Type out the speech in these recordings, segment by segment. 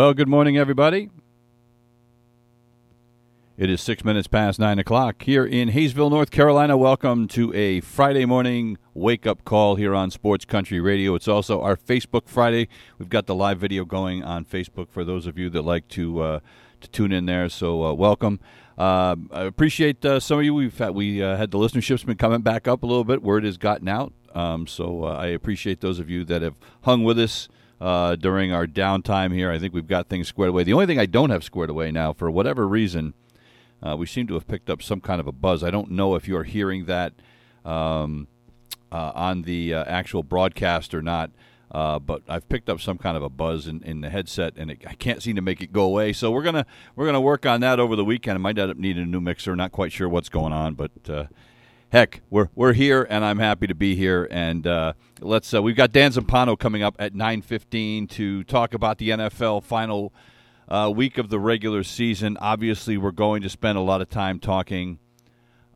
Well, good morning, everybody. It is six minutes past nine o'clock here in Hayesville, North Carolina. Welcome to a Friday morning wake up call here on Sports Country Radio. It's also our Facebook Friday. We've got the live video going on Facebook for those of you that like to uh, to tune in there. So uh, welcome. Uh, I appreciate uh, some of you. We've had, we uh, had the listenership's been coming back up a little bit. Word has gotten out. Um, so uh, I appreciate those of you that have hung with us uh, during our downtime here. I think we've got things squared away. The only thing I don't have squared away now, for whatever reason, uh, we seem to have picked up some kind of a buzz. I don't know if you're hearing that um, uh, on the uh, actual broadcast or not. Uh, but I've picked up some kind of a buzz in, in the headset, and it, I can't seem to make it go away. So we're gonna we're gonna work on that over the weekend. I might end up needing a new mixer. Not quite sure what's going on, but uh, heck, we're we're here, and I'm happy to be here. And uh, let's uh, we've got Dan Zampano coming up at 9:15 to talk about the NFL final uh, week of the regular season. Obviously, we're going to spend a lot of time talking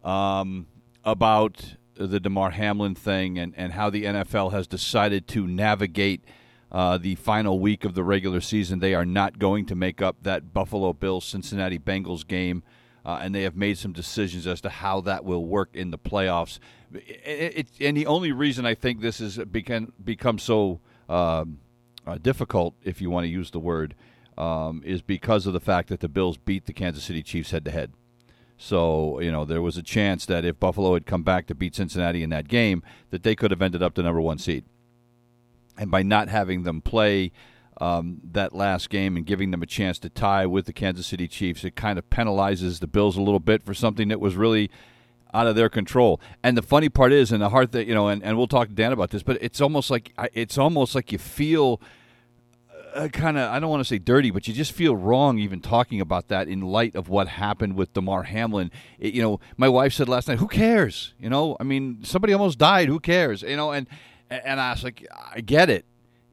um, about the Damar Hamlin thing and and how the NFL has decided to navigate. Uh, the final week of the regular season, they are not going to make up that Buffalo Bills Cincinnati Bengals game uh, and they have made some decisions as to how that will work in the playoffs. It, it, and the only reason I think this has become become so um, uh, difficult, if you want to use the word, um, is because of the fact that the Bills beat the Kansas City Chiefs head to head. So you know there was a chance that if Buffalo had come back to beat Cincinnati in that game, that they could have ended up the number one seed. And by not having them play um, that last game and giving them a chance to tie with the Kansas City Chiefs. It kind of penalizes the Bills a little bit for something that was really out of their control. And the funny part is, and the hard thing, you know, and, and we'll talk to Dan about this, but it's almost like it's almost like you feel uh, kind of I don't want to say dirty, but you just feel wrong even talking about that in light of what happened with Damar Hamlin. It, you know, my wife said last night, "Who cares?" You know, I mean, somebody almost died. Who cares? You know, and and I was like, I get it,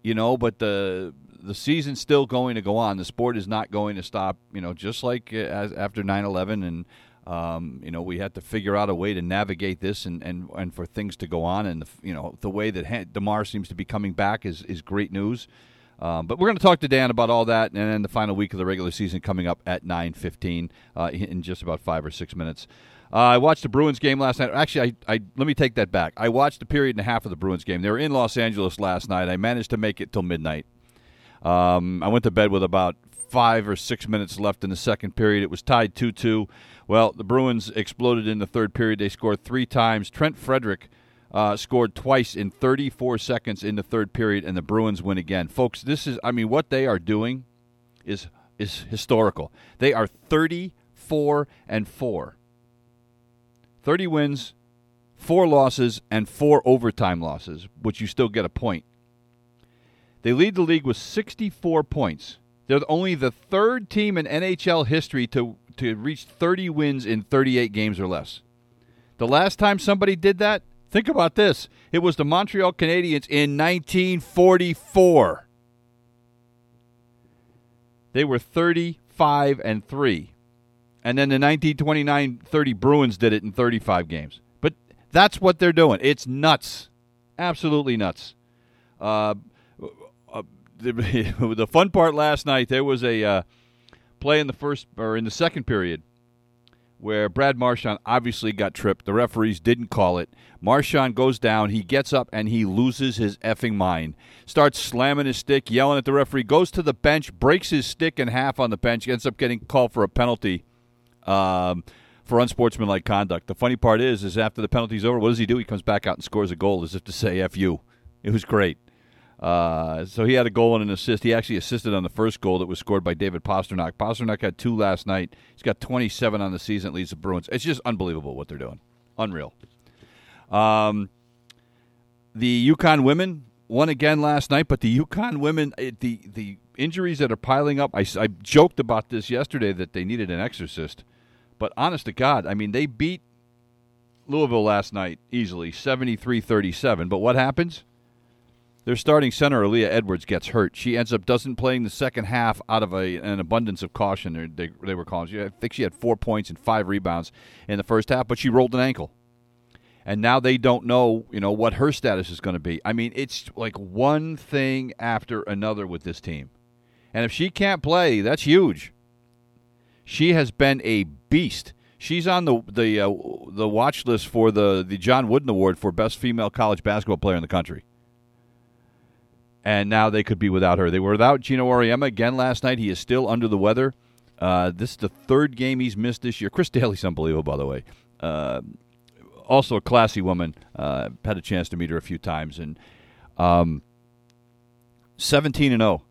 you know, but the the season's still going to go on. The sport is not going to stop. You know, just like uh, as after 9/11, and um, you know, we had to figure out a way to navigate this and, and, and for things to go on. And the, you know, the way that Damar seems to be coming back is is great news. Um, but we're going to talk to Dan about all that, and then the final week of the regular season coming up at 9:15 uh, in just about five or six minutes. Uh, I watched the Bruins game last night. Actually, I, I let me take that back. I watched the period and a half of the Bruins game. They were in Los Angeles last night. I managed to make it till midnight. Um, I went to bed with about five or six minutes left in the second period. It was tied 2 2. Well, the Bruins exploded in the third period. They scored three times. Trent Frederic uh, scored twice in 34 seconds in the third period, and the Bruins win again. Folks, this is, I mean, what they are doing is, is historical. They are 34 and 4. 30 wins, four losses, and four overtime losses, which you still get a point. They lead the league with 64 points. They're only the third team in NHL history to, to reach 30 wins in 38 games or less. The last time somebody did that, think about this. It was the Montreal Canadiens in 1944. They were 35 and 3. And then the 1929-30 Bruins did it in 35 games. But that's what they're doing. It's nuts. Absolutely nuts. Uh, the, the fun part last night, there was a uh, play in the first or in the second period where Brad Marchand obviously got tripped. The referees didn't call it. Marchand goes down. He gets up and he loses his effing mind. Starts slamming his stick, yelling at the referee. Goes to the bench, breaks his stick in half on the bench. Ends up getting called for a penalty um, for unsportsmanlike conduct. The funny part is, is after the penalty's over, what does he do? He comes back out and scores a goal as if to say "f you." It was great. Uh, so he had a goal and an assist. He actually assisted on the first goal that was scored by David Pastrnak. Pastrnak had two last night. He's got 27 on the season. Leads the Bruins. It's just unbelievable what they're doing. Unreal. Um, the UConn women won again last night, but the UConn women, it, the the injuries that are piling up. I, I joked about this yesterday that they needed an exorcist, but honest to God, I mean they beat Louisville last night easily, 73-37. But what happens? Their starting center, Aaliyah Edwards, gets hurt. She ends up doesn't playing the second half out of a, an abundance of caution. They, they were calling. I think she had four points and five rebounds in the first half, but she rolled an ankle and now they don't know, you know, what her status is going to be. I mean, it's like one thing after another with this team. And if she can't play, that's huge. She has been a beast. She's on the the uh, the watch list for the the John Wooden Award for best female college basketball player in the country. And now they could be without her. They were without Geno Auriemma again last night. He is still under the weather. Uh, this is the third game he's missed this year. Chris Dailey's unbelievable, by the way. Uh, also a classy woman. Uh, had a chance to meet her a few times, and um, seventeen and zero oh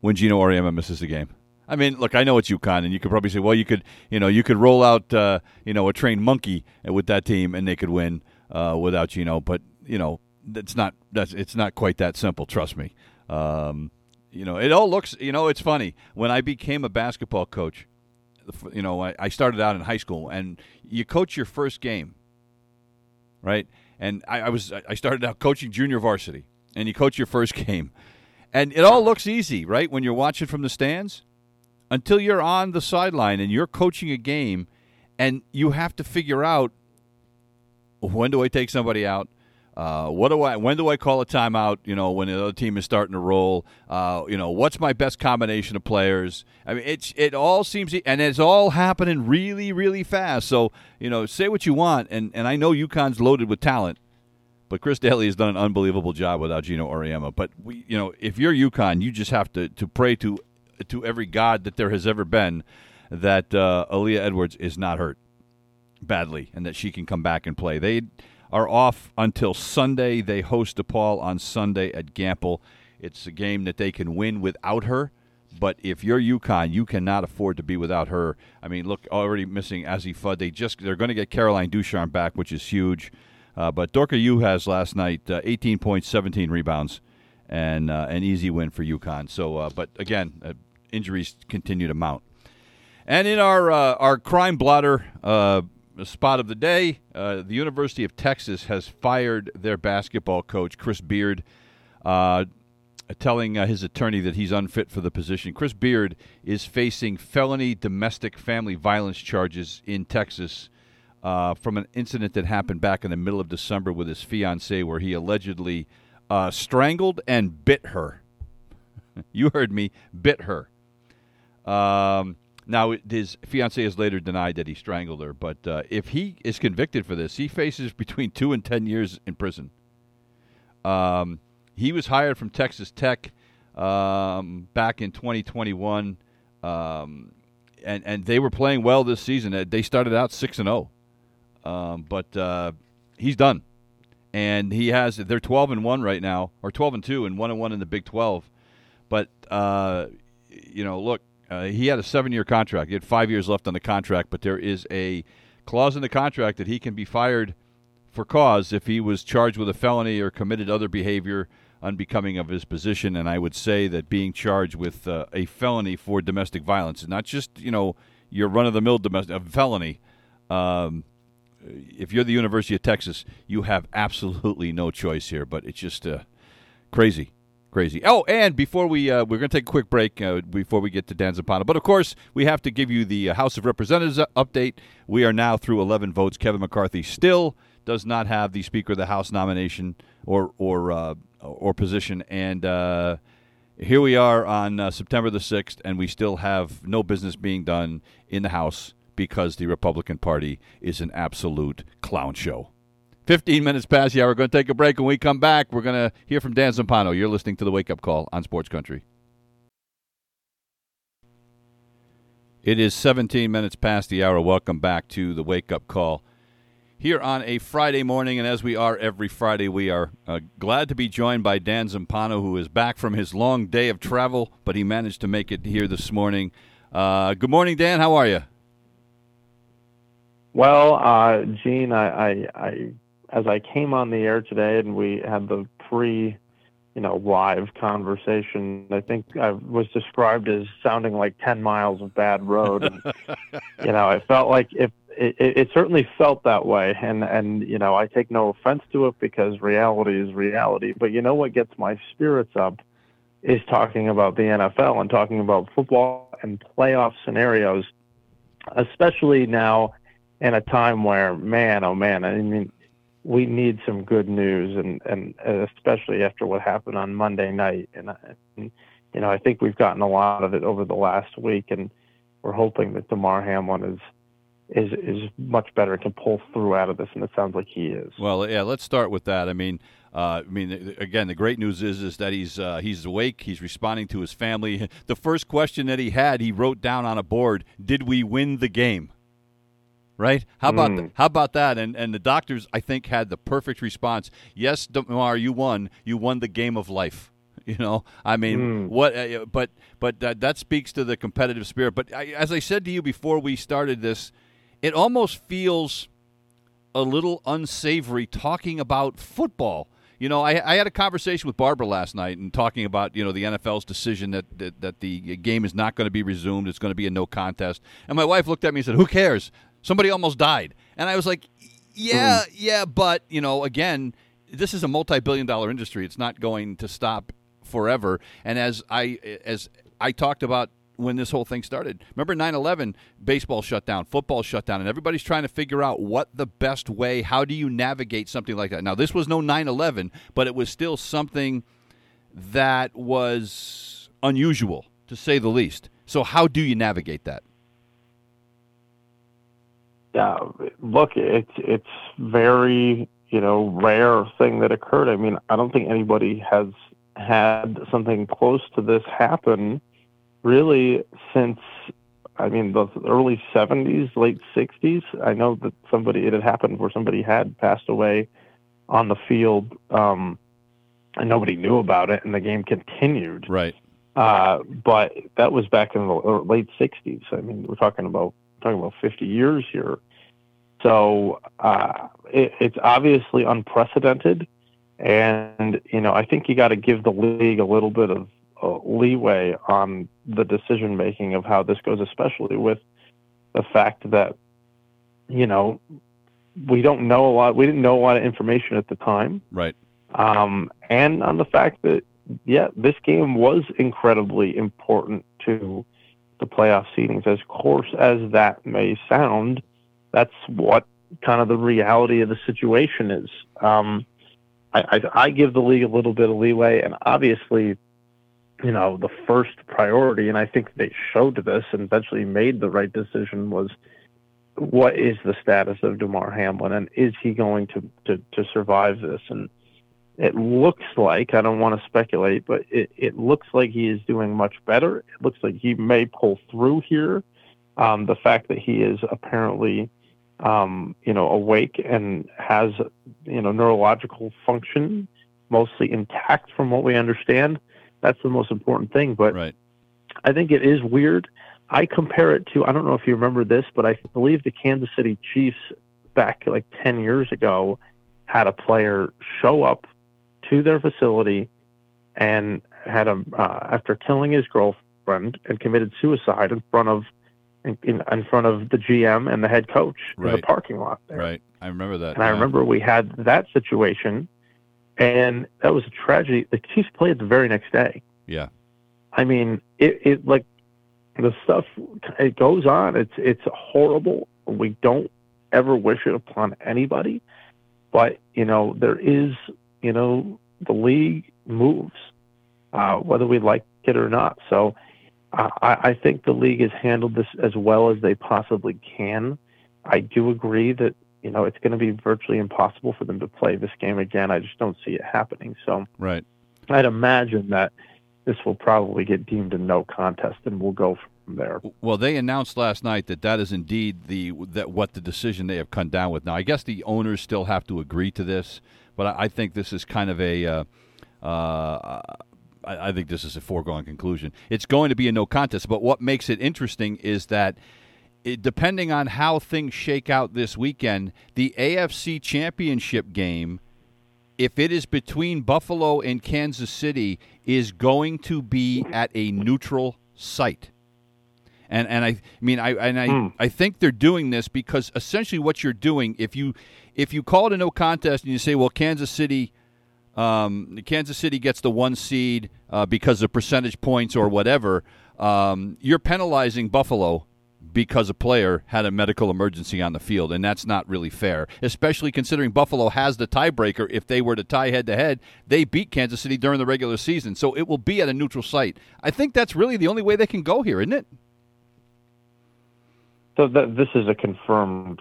when Geno Auriemma misses the game. I mean, look, I know it's UConn, and you could probably say, well, you could, you know, you could roll out, uh, you know, a trained monkey with that team, and they could win uh, without Geno. But you know, it's not that's it's not quite that simple. Trust me. Um, you know, it all looks. You know, it's funny when I became a basketball coach. You know, I, I started out in high school, and you coach your first game right? And I, I was I started out coaching junior varsity, and you coach your first game, and it all looks easy, right? When you're watching from the stands, until you're on the sideline and you're coaching a game, and you have to figure out when do I take somebody out uh, what do I? When do I call a timeout? You know, when the other team is starting to roll. Uh, you know, what's my best combination of players? I mean, it's it all seems and it's all happening really, really fast. So you know, say what you want, and and I know UConn's loaded with talent, but Chris Dailey has done an unbelievable job without Geno Auriemma. But we, you know, if you're UConn, you just have to to pray to to every god that there has ever been that uh, Aaliyah Edwards is not hurt badly and that she can come back and play. They are off until Sunday. They host DePaul on Sunday at Gampel. It's a game that they can win without her. But if you're UConn, you cannot afford to be without her. I mean, look, already missing Azzi Fudd. They just they're going to get Caroline Ducharme back, which is huge. Uh, but Dorka Juhász last night, uh, 18 points, 17 rebounds, and uh, an easy win for UConn. So, uh, but again, uh, injuries continue to mount. And in our uh, our crime blotter spot of the day uh, the University of Texas has fired their basketball coach, Chris Beard, uh, telling uh, his attorney that he's unfit for the position. Chris Beard is facing felony domestic family violence charges in Texas. Uh, from an incident that happened back in the middle of December with his fiancee, where he allegedly uh, strangled and bit her. you heard me, bit her. Um, now, his fiancee has later denied that he strangled her, but uh, if he is convicted for this, he faces between two and ten years in prison. Um, he was hired from Texas Tech um, back in 2021, um, and and they were playing well this season. Uh, they started out six and zero, oh. um, but uh, he's done, and he has. They're 12 and one right now, or 12 and two, and one and one in the Big 12. But uh, you know, look, uh, he had a seven-year contract. He had five years left on the contract, but there is a clause in the contract that he can be fired for cause if he was charged with a felony or committed other behavior unbecoming of his position. And I would say that being charged with uh, a felony for domestic violence, not just you know your run-of-the-mill domestic a felony. Um, if you're the University of Texas, you have absolutely no choice here. But it's just uh, crazy crazy. Oh, and before we uh, we're going to take a quick break uh, before we get to Dan Zampano. But of course, we have to give you the uh, House of Representatives update. We are now through 11 votes. Kevin McCarthy still does not have the Speaker of the House nomination or or uh, or position, and uh, here we are on uh, September the 6th, and we still have no business being done in the House because the Republican Party is an absolute clown show. 15 minutes past the hour. We're going to take a break. When we come back, we're going to hear from Dan Zampano. You're listening to the Wake Up Call on Sports Country. It is 17 minutes past the hour. Welcome back to the Wake Up Call here on a Friday morning. And as we are every Friday, we are uh, glad to be joined by Dan Zampano, who is back from his long day of travel, but he managed to make it here this morning. Uh, good morning, Dan. How are you? Well, uh, Gene, I, I, I, as I came on the air today and we had the pre, you know, live conversation, I think I was described as sounding like 10 miles of bad road. And, you know, I felt like if it, it, certainly felt that way. And, and, you know, I take no offense to it because reality is reality. But you know what gets my spirits up is talking about the NFL and talking about football and playoff scenarios, especially now in a time where, man, oh man, I mean, we need some good news, and and especially after what happened on Monday night, and, and you know, I think we've gotten a lot of it over the last week, and we're hoping that Damar Hamlin is is is much better to pull through out of this, and it sounds like he is. Well, yeah, let's start with that. I mean, uh, I mean, again, the great news is is that he's uh, he's awake. He's responding to his family. The first question that he had, he wrote down on a board: "Did we win the game?" Right? How about mm. how about that? And and the doctors, I think, had the perfect response. Yes, Damar, you won. You won the game of life. You know, I mean, mm. what? Uh, but but that that speaks to the competitive spirit. But I, as I said to you before we started this, it almost feels a little unsavory talking about football. You know, I, I, had a conversation with Barbara last night and talking about you know the NFL's decision that, that, that the game is not going to be resumed. It's going to be a no contest. And my wife looked at me and said, "Who cares? Somebody almost died. And I was like, yeah, mm. yeah, but, you know, again, this is a multi-billion dollar industry. It's not going to stop forever. And as I as I talked about when this whole thing started. Remember 9/11, baseball shut down, football shut down, and everybody's trying to figure out what the best way, how do you navigate something like that. Now, this was no 9/11, but it was still something that was unusual to say the least. So how do you navigate that? Yeah, look, it's it's very you know rare thing that occurred. I mean, I don't think anybody has had something close to this happen really since I mean the early '70s, late '60s. I know that somebody it had happened where somebody had passed away on the field, um, and nobody knew about it, and the game continued. Right. Uh, but that was back in the late '60s. I mean, we're talking about talking about 50 years here. So uh, it, it's obviously unprecedented, and you know I think you got to give the league a little bit of uh, leeway on the decision making of how this goes, especially with the fact that you know we don't know a lot. We didn't know a lot of information at the time, right? Um, and on the fact that yeah, this game was incredibly important to the playoff seedings, as coarse as that may sound, that's what kind of the reality of the situation is. Um, I, I, I give the league a little bit of leeway, and obviously, you know, the first priority, and I think they showed this and eventually made the right decision was what is the status of Damar Hamlin, and is he going to, to, to survive this? And it looks like, I don't want to speculate, but it, it looks like he is doing much better. It looks like he may pull through here. Um, the fact that he is apparently, um, you know, awake and has, you know, neurological function mostly intact from what we understand, that's the most important thing. But right. I think it is weird. I compare it to, I don't know if you remember this, but I believe the Kansas City Chiefs back like 10 years ago had a player show up to their facility and had a uh, after killing his girlfriend and committed suicide in front of in, in front of the GM and the head coach right. in the parking lot there. Right, I remember that. And yeah. I remember we had that situation, and that was a tragedy. The Chiefs played the very next day. Yeah, I mean, it, it like the stuff it goes on. It's it's horrible. We don't ever wish it upon anybody, but you know there is you know the league moves, uh, whether we like it or not. So uh, I, I think the league has handled this as well as they possibly can. I do agree that you know it's going to be virtually impossible for them to play this game again. I just don't see it happening. So right, I'd imagine that this will probably get deemed a no contest, and we'll go from from there. Well, they announced last night that that is indeed the that what the decision they have come down with. Now, I guess the owners still have to agree to this, but I, I think this is kind of a. Uh, uh, I, I think this is a foregone conclusion. It's going to be a no contest, but what makes it interesting is that. It, depending on how things shake out this weekend, the AFC Championship game if it is between Buffalo and Kansas City, is going to be at a neutral site. And and I, I mean I and I, Hmm. I think they're doing this because essentially what you're doing if you if you call it a no contest and you say well Kansas City um, Kansas City gets the one seed uh, because of percentage points or whatever um, you're penalizing Buffalo because a player had a medical emergency on the field, and that's not really fair, especially considering Buffalo has the tiebreaker. If they were to tie head to head, they beat Kansas City during the regular season, so it will be at a neutral site. I think that's really the only way they can go here, isn't it? So this is a confirmed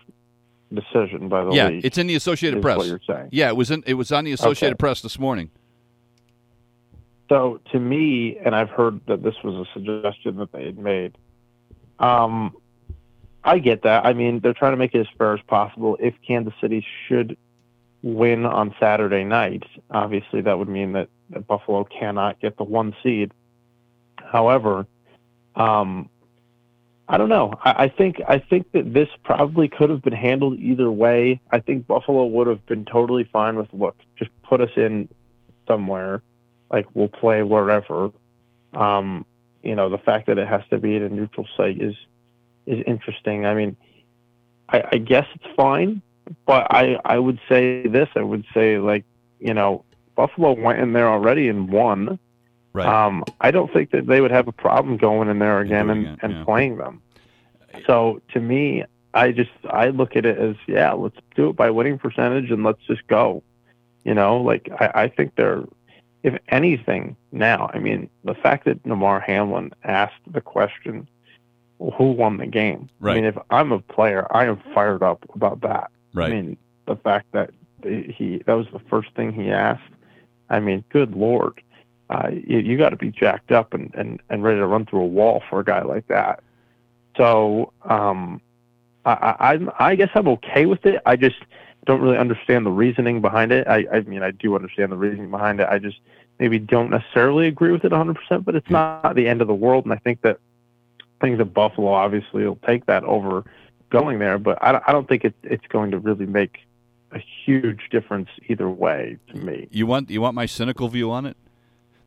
decision by the way. yeah, league. it's in the Associated Press. what you're saying. Yeah, it was in it was on the Associated Okay. Press this morning. So to me, and I've heard that this was a suggestion that they had made. Um, I get that. I mean, they're trying to make it as fair as possible. If Kansas City should win on Saturday night, obviously that would mean that, that Buffalo cannot get the one seed. However, um, I don't know. I, I think I think that this probably could have been handled either way. I think Buffalo would have been totally fine with look, just put us in somewhere, like we'll play wherever. Um, you know, the fact that it has to be at a neutral site is is interesting. I mean, I, I guess it's fine, but I I would say this. I would say like you know, Buffalo went in there already and won. Right. Um, I don't think that they would have a problem going in there again and, it, and yeah. playing them. So to me, I just I look at it as yeah, let's do it by winning percentage and let's just go. You know, like I, I think they're if anything now, I mean, the fact that Damar Hamlin asked the question, well, who won the game? Right. I mean, if I'm a player, I am fired up about that. right. I mean, the fact that he that was the first thing he asked. I mean, good lord, uh, you, you got to be jacked up and, and, and ready to run through a wall for a guy like that. So, um, I, I I'm- I guess I'm okay with it. I just don't really understand the reasoning behind it. I, I mean, I do understand the reasoning behind it. I just maybe don't necessarily agree with it 100%, but it's not the end of the world. And I think that things at Buffalo obviously will take that over going there, but I, don't- I don't think it, it's going to really make a huge difference either way to me. You want you want my cynical view on it?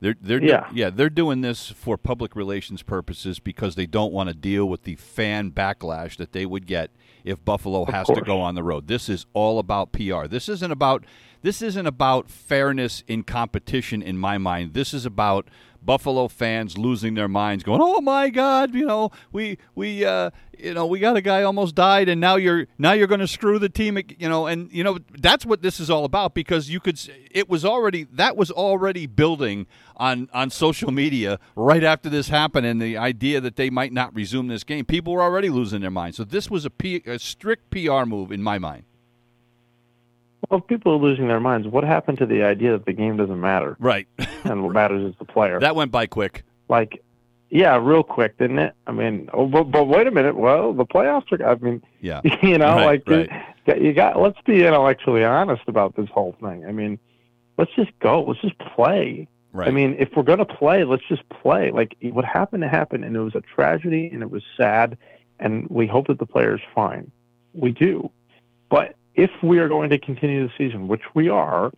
They're they're do- Yeah. yeah they're doing this for public relations purposes because they don't want to deal with the fan backlash that they would get if Buffalo has to go on the road. This is all about PR. This isn't about this isn't about fairness in competition in my mind. This is about Buffalo fans losing their minds, going, "Oh my God, you know, we we uh, you know we got a guy almost died, and now you're now you're going to screw the team, you know." And you know that's what this is all about because you could it was already that was already building on on social media right after this happened, and the idea that they might not resume this game, people were already losing their minds. So this was a, P, a strict PR move in my mind. Well, if people are losing their minds, what happened to the idea that the game doesn't matter Right, and what matters is the player? that went by quick. like, yeah, real quick, didn't it? I mean, oh, but, but wait a minute. Well, the playoffs are. I mean, Yeah, you know, Right, like right. You, you got. Let's be intellectually honest about this whole thing. I mean, let's just go. Let's just play. right. I mean, if we're gonna play, let's just play. Like what happened to happen, and it was a tragedy, and it was sad, and we hope that the player's fine. We do, but if we are going to continue the season, which we are,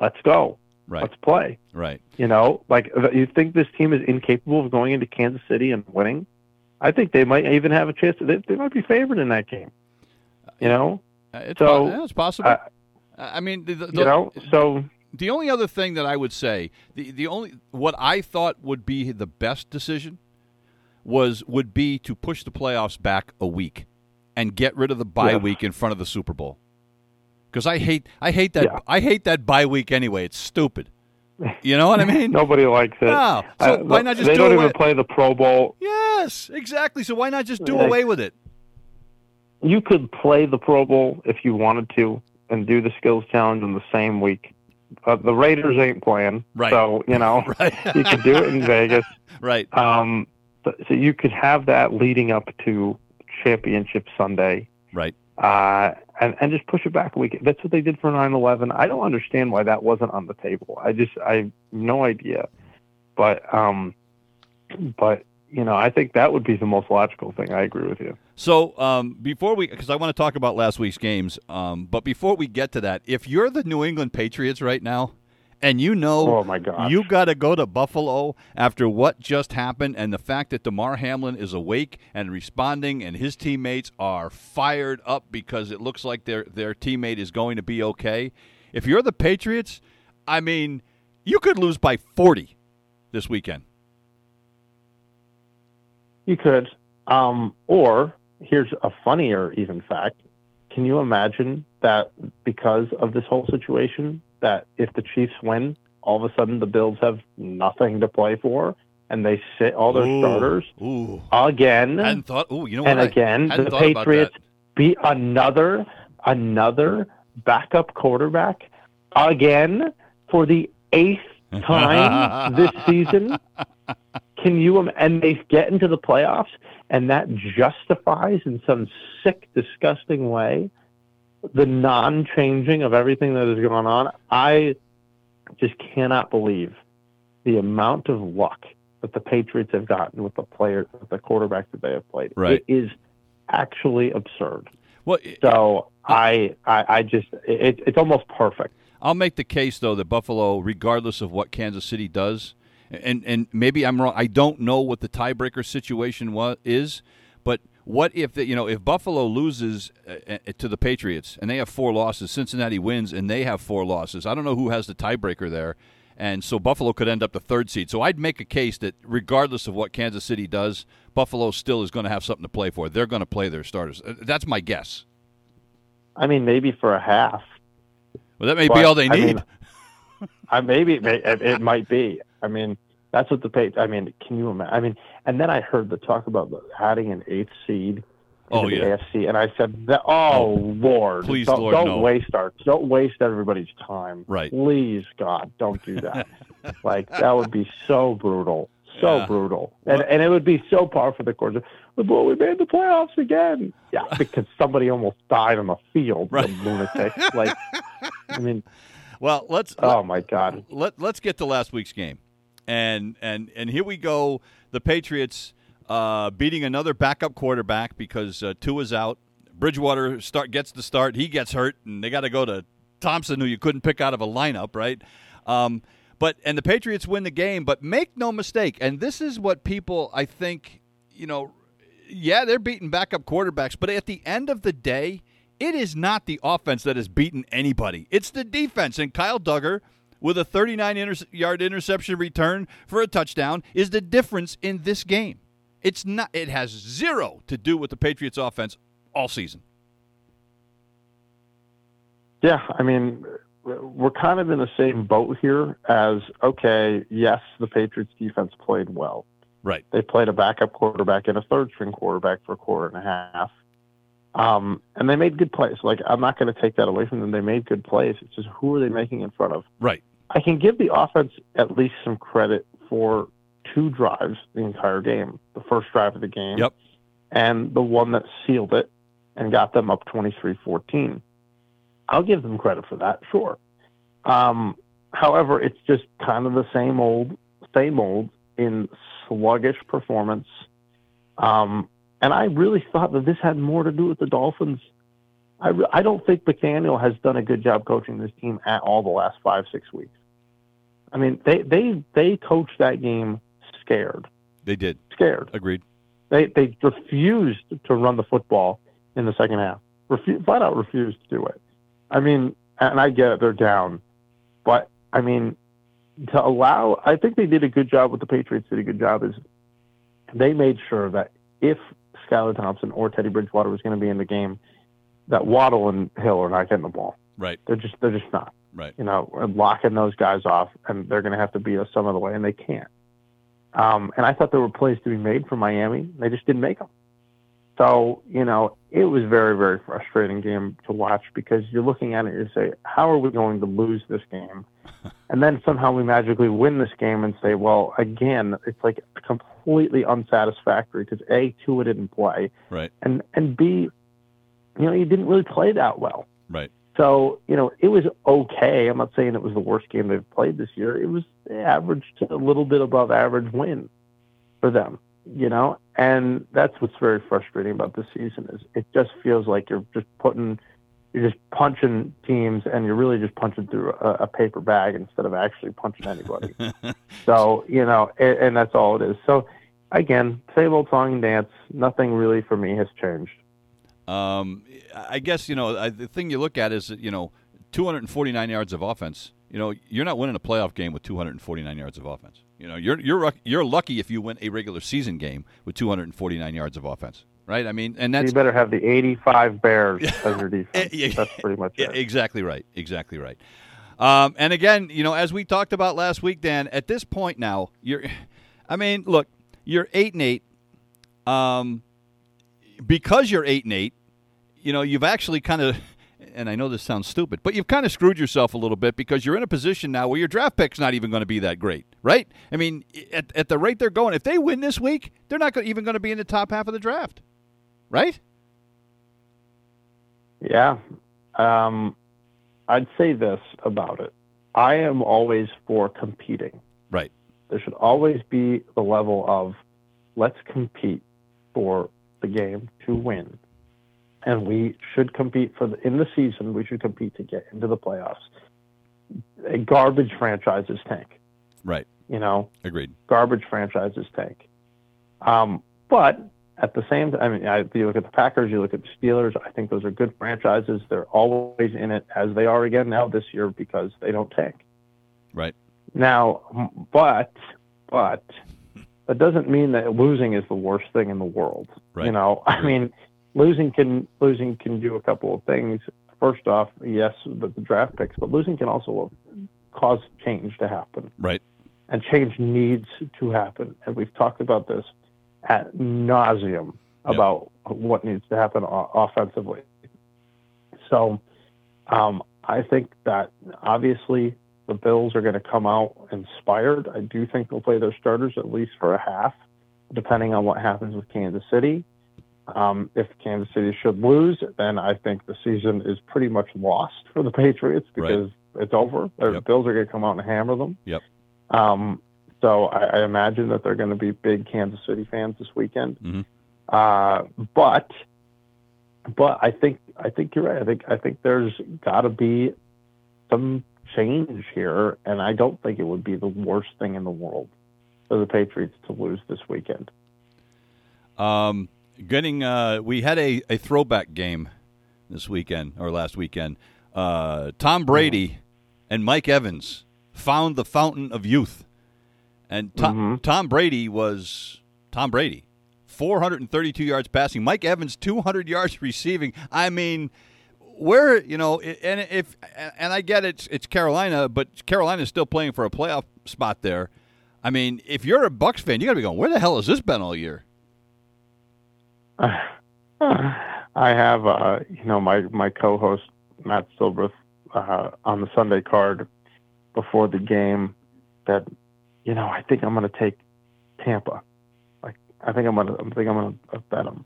let's go. right, Let's play. right. You know, like you think this team is incapable of going into Kansas City and winning? I think they might even have a chance. They, they might be favored in that game. You know, Uh, It's, So, po- yeah, it's possible. uh, I mean, the, the, you know. So the only other thing that I would say, the the only what I thought would be the best decision was would be to push the playoffs back a week and get rid of the bye Yeah. week in front of the Super Bowl. Because I hate I hate that Yeah. I hate that bye week anyway. It's stupid. You know what I mean? nobody likes it. No. So Uh, why not just they do don't away? even play the Pro Bowl. Yes, exactly. So why not just do away with it? You could play the Pro Bowl if you wanted to and do the skills challenge in the same week. Uh, the Raiders ain't playing, Right. so you know Right. you could do it in Vegas. right. Um, so you could have that leading up to Championship Sunday, Right. uh, and and just push it back a week. That's what they did for 9/11. I don't understand why that wasn't on the table. I just I have no idea, but um, but you know I think that would be the most logical thing. I agree with you. So um, before we, because I want to talk about last week's games, um, but before we get to that, if you're the New England Patriots right now, and you know Oh my gosh. you got to go to Buffalo after what just happened, and the fact that Damar Hamlin is awake and responding, and his teammates are fired up because it looks like their their teammate is going to be okay. If you're the Patriots, I mean, you could lose by 40 this weekend. You could. Um, or here's a funnier even fact. Can you imagine that because of this whole situation, that if the Chiefs win, all of a sudden the Bills have nothing to play for and they sit all their Ooh. starters Ooh, again hadn't thought. Ooh, you know and? I again the Patriots beat another another backup quarterback again for the eighth time this season. Can you and they get into the playoffs and that justifies in some sick, disgusting way the non-changing of everything that has gone on. I just cannot believe the amount of luck that the Patriots have gotten with the players, with the quarterbacks that they have played. Right. It is actually absurd. Well, So I, I, I just, it, it's almost perfect. I'll make the case though that Buffalo, regardless of what Kansas City does, and and maybe I'm wrong. I don't know what the tiebreaker situation was is, what if the, you know if Buffalo loses uh, uh, to the Patriots and they have four losses, Cincinnati wins and they have four losses. I don't know who has the tiebreaker there, and so Buffalo could end up the third seed. So I'd make a case that regardless of what Kansas City does, Buffalo still is going to have something to play for. They're going to play their starters. Uh, That's my guess. I mean, maybe for a half. Well, that may be all they I need. mean, I maybe it, it might be. I mean, that's what the pay. I mean, can you imagine? I mean, and then I heard the talk about adding an eighth seed. Oh, into yeah. the AFC, and I said, that, oh, "Oh, Lord, Please, don't, Lord, don't no. waste our, don't waste everybody's time, Right. Please, God, don't do that. like that would be so brutal, so Yeah. brutal, and Well- and it would be so par for the course. Well, we made the playoffs again. Yeah, because somebody almost died on the field. Right. Lunatic. Like, I mean, well, let's oh my God. let let's get to last week's game, and and and here we go. The Patriots uh, beating another backup quarterback because uh, Tua's out. Bridgewater start gets the start. He gets hurt, and they got to go to Thompson, who you couldn't pick out of a lineup, right? Um, but and the Patriots win the game. But make no mistake, and this is what people I think you know. Yeah, they're beating backup quarterbacks, but at the end of the day, it is not the offense that has beaten anybody. It's the defense. And Kyle Dugger, with a 39 inter- yard interception return for a touchdown, is the difference in this game. It's not. It has zero to do with the Patriots' offense all season. Yeah, I mean, we're kind of in the same boat here as okay, yes, the Patriots defense played well. Right. They played a backup quarterback and a third string quarterback for a quarter and a half. Um, and they made good plays. Like I'm not going to take that away from them. They made good plays. It's just who are they making in front of? Right. I can give the offense at least some credit for two drives the entire game. The first drive of the game. Yep. And the one that sealed it and got them up 23-14. I'll give them credit for that, sure. Um, however, it's just kind of the same old, same old in sluggish performance. Um, and I really thought that this had more to do with the Dolphins. I, I don't think McDaniel has done a good job coaching this team at all the last five, six weeks. I mean, they, they, they coached that game scared, They did. scared. Agreed. They, they refused to run the football in the second half. Refu- flat out refused to do it. I mean, and I get it, they're down, but I mean, to allow, I think they did a good job. What the Patriots did a good job is they made sure that if Skylar Thompson or Teddy Bridgewater was going to be in the game, that Waddle and Hill are not getting the ball. Right. They're just they're just not. Right. You know, we're locking those guys off, and they're going to have to beat us some other way, and they can't. Um, and I thought there were plays to be made for Miami. They just didn't make them. So you know, it was very very frustrating game to watch because you're looking at it and you say, how are we going to lose this game and then somehow we magically win this game and say, well, again, it's like completely unsatisfactory because a Tua didn't play, Right. and and b, you know, you didn't really play that well. Right. So, you know, it was okay. I'm not saying it was the worst game they've played this year. It was average to a little bit above average win for them, you know? And that's what's very frustrating about this season is it just feels like you're just putting you're just punching teams and you're really just punching through a, a paper bag instead of actually punching anybody. so, you know, and, and that's all it is. So again, same old song and dance. Nothing really for me has changed. Um, I guess you know I, the thing you look at is you know 249 yards of offense. You know you're not winning a playoff game with 249 yards of offense. You know you're you're you're lucky if you win a regular season game with 249 yards of offense, right? I mean, and that's you better have the 85 Bears as your defense. That's pretty much it. exactly right, exactly right. Um, and again, you know, as we talked about last week, Dan, at this point now, you're, I mean, look, you're eight and eight. Um, because you're eight and eight, you know, you've actually kind of, and I know this sounds stupid, but you've kind of screwed yourself a little bit because you're in a position now where your draft pick's not even going to be that great, right? I mean, at, at the rate they're going, if they win this week, they're not even going to be in the top half of the draft, right? Yeah. Um, I'd say this about it. I am always for competing. Right. There should always be the level of let's compete for the game to win. And we should compete for the in the season we should compete to get into the playoffs. A garbage franchises tank, Right. you know. Agreed. garbage franchises tank. Um, but at the same time, I mean, I, you look at the Packers, you look at the Steelers. I think those are good franchises. They're always in it, as they are again now this year because they don't tank. Right. Now, but but that doesn't mean that losing is the worst thing in the world. Right. You know, I mean, losing can losing can do a couple of things. First off, yes, the, the draft picks, but losing can also cause change to happen Right. and change needs to happen. And we've talked about this at nauseum Yep. about what needs to happen o- offensively. So um, I think that obviously the Bills are going to come out inspired. I do think they'll play their starters at least for a half, depending on what happens with Kansas City. Um, if Kansas City should lose, then I think the season is pretty much lost for the Patriots Right. because it's over. The Yep. Bills are going to come out and hammer them. Yep. Um, so I, I imagine that they're going to be big Kansas City fans this weekend. Mhm. Uh, but but I think I think you're right. I think I think there's got to be some change here, and I don't think it would be the worst thing in the world for the Patriots to lose this weekend. Um, getting uh, we had a, a throwback game this weekend or last weekend. Uh, Tom Brady and Mike Evans found the fountain of youth, and Tom, Mhm. Tom Brady was Tom Brady, 432 yards passing. Mike Evans 200 yards receiving. I mean. Where you know, and if and I get it, it's Carolina, but Carolina's still playing for a playoff spot there. I mean, if you're a Bucs fan, you got to be going, "Where the hell has this been all year?" I have, uh, you know, my my co-host Matt Silbreth uh, on the Sunday card before the game that, you know, I think I'm going to take Tampa. Like, I think I'm going to, I think I'm going to bet them.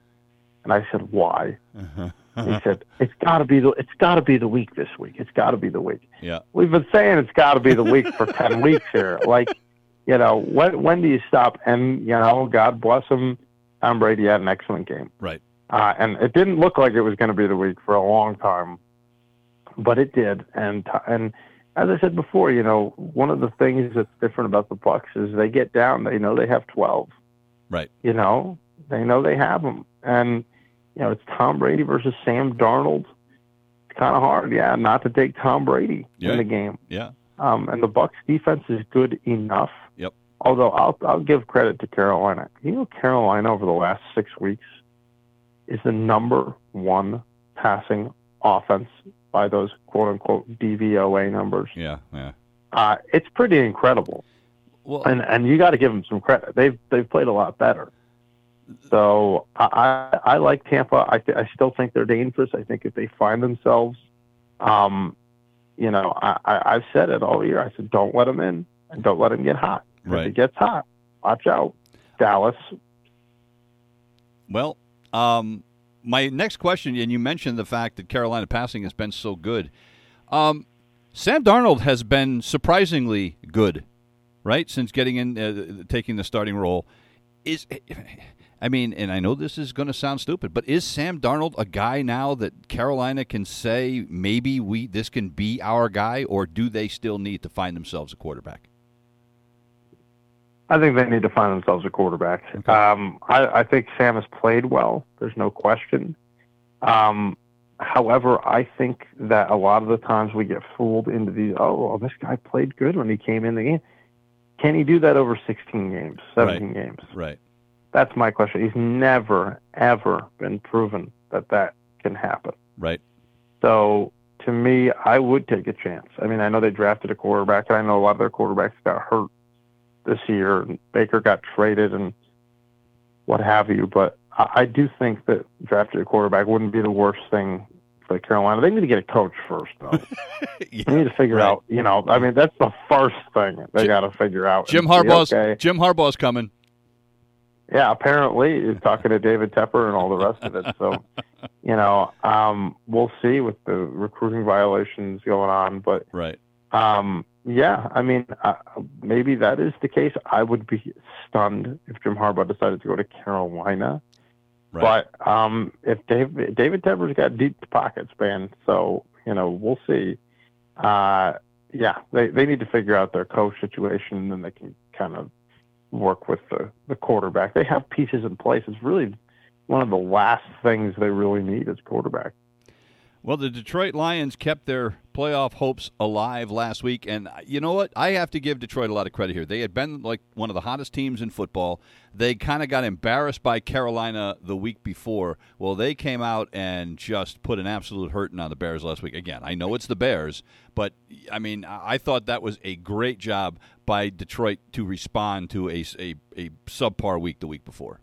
And I said, why? He said, it's got to be the, it's got to be the week this week. It's got to be the week. Yeah. We've been saying it's got to be the week for ten weeks here. Like, you know, when when do you stop? And you know, God bless him. Tom Brady had an excellent game. Right. Uh, and it didn't look like it was going to be the week for a long time, but it did. And and as I said before, you know, one of the things that's different about the Bucs is they get down, they know they have twelve. Right. You know, they know they have them, and you know it's Tom Brady versus Sam Darnold. It's kind of hard, yeah, not to take Tom Brady Yeah. in the game. Yeah. Um, and the Bucs defense is good enough. Yep. Although I'll I'll give credit to Carolina. You know, Carolina over the last six weeks is the number one passing offense by those quote unquote DVOA numbers. Yeah. Yeah. Uh, it's pretty incredible, Well, and and you got to give them some credit. They've they've played a lot better. So I I, I like Tampa. I th- I still think they're dangerous. I think if they find themselves um, you know, I, I, I've said it all year. I said, don't let them in and don't let them get hot. Right. If he gets hot, watch out. Dallas. Well, um, my next question, and you mentioned the fact that Carolina passing has been so good. Um, Sam Darnold has been surprisingly good, right? Since getting in, uh, taking the starting role, is I mean, and I know this is going to sound stupid, but is Sam Darnold a guy now that Carolina can say maybe we this can be our guy, or do they still need to find themselves a quarterback? I think they need to find themselves a quarterback. Okay. Um, I, I think Sam has played well. There's no question. Um, however, I think that a lot of the times we get fooled into these. Oh, well, this guy played good when he came in the game. Can he do that over 16 games, 17 games? Right. That's my question. He's never, ever been proven that that can happen. Right. So to me, I would take a chance. I mean, I know they drafted a quarterback, and I know a lot of their quarterbacks got hurt this year, and Baker got traded, and what have you. But I, I do think that drafting a quarterback wouldn't be the worst thing for Carolina. They need to get a coach first, though. Yeah. They need to figure right. out. You know, I mean, that's the first thing they got to figure out. Jim Harbaugh's okay, Jim Harbaugh's coming. yeah, apparently he's talking to David Tepper and all the rest of it. So, you know, um, we'll see with the recruiting violations going on. But Right. um, yeah, I mean, uh, maybe that is the case. I would be stunned if Jim Harbaugh decided to go to Carolina. Right. But um, if David David Tepper's got deep pockets, man. So you know, we'll see. Uh, yeah, they they need to figure out their coach situation, and then they can kind of work with the the quarterback. They have pieces in place. It's really one of the last things they really need is quarterback. Well, the Detroit Lions kept their playoff hopes alive last week, and uh, you know what? I have to give Detroit a lot of credit here. They had been like one of the hottest teams in football. They kind of got embarrassed by Carolina the week before. Well, they came out and just put an absolute hurting on the Bears last week. Again, I know it's the Bears, but I mean, I thought that was a great job by Detroit to respond to a a, a subpar week the week before.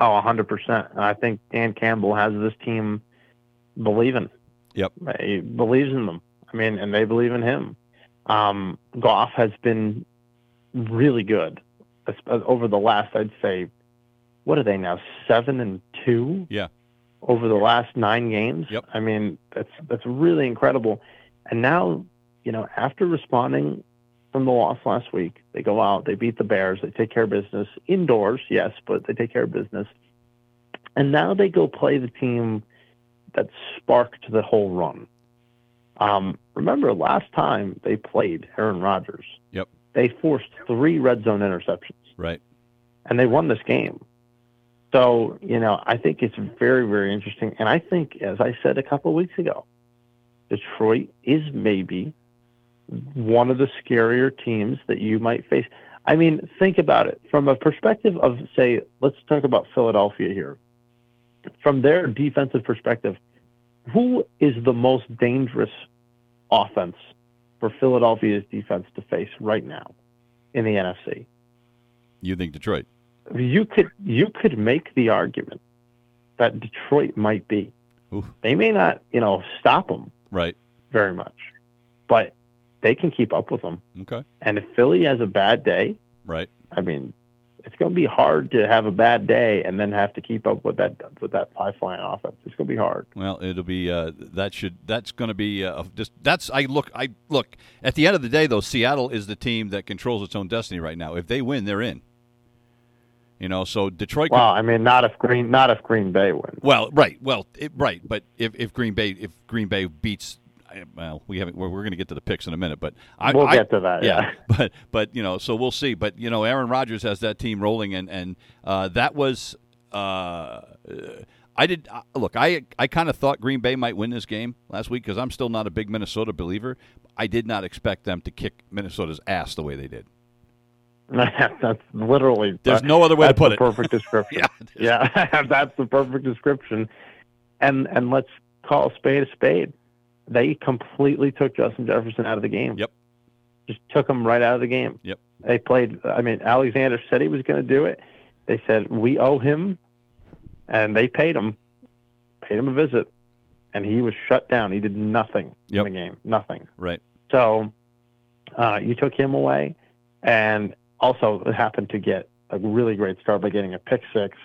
Oh, 100%. I think Dan Campbell has this team believing. Yep. He believes in them. I mean, and they believe in him. Um, Goff has been really good over the last, I'd say, what are they now? Seven and two. Yeah. Over the last nine games. Yep. I mean, that's that's really incredible. And now, you know, after responding from the loss last week, they go out, they beat the Bears, they take care of business indoors, yes, but they take care of business. And now they go play the team that sparked the whole run. Um, remember last time they played Aaron Rodgers? Yep. They forced three red zone interceptions Right. and they won this game. So, you know, I think it's very, very interesting. And I think, as I said a couple of weeks ago, Detroit is maybe one of the scarier teams that you might face. I mean, think about it from a perspective of, say, let's talk about Philadelphia here. From their defensive perspective, who is the most dangerous offense for Philadelphia's defense to face right now in the NFC? You think Detroit? you could you could make the argument that Detroit might be. Oof. They may not, you know, stop them Right. very much, but they can keep up with them. Okay. And if Philly has a bad day, Right. I mean, it's going to be hard to have a bad day and then have to keep up with that with that high flying offense. It's going to be hard. Well, it'll be uh, that should that's going to be uh, just that's I look I look at the end of the day though Seattle is the team that controls its own destiny right now. If they win, they're in. You know, so Detroit. Well, I mean, not if Green not if Green Bay wins. well, right, well, it, right, but if, if Green Bay if Green Bay beats, I- well, we haven't. We're, we're going to get to the picks in a minute, but I, We'll I- get to that, yeah. but but you know, so we'll see. But you know, Aaron Rodgers has that team rolling, and and uh, that was. Uh, I did uh, look. I I kind of thought Green Bay might win this game last week because I'm still not a big Minnesota believer. I did not expect them to kick Minnesota's ass the way they did. that's literally There's no other way to put the it. Perfect description. Yeah, Yeah, that's the perfect description. And and let's call a spade a spade. They completely took Justin Jefferson out of the game. Yep. Just took him right out of the game. Yep. They played. I mean, Alexander said he was going to do it. They said we owe him, and they paid him, paid him a visit, and he was shut down. He did nothing Yep. in the game, nothing. Right. So uh, you took him away, and also happened to get a really great start by getting a pick six,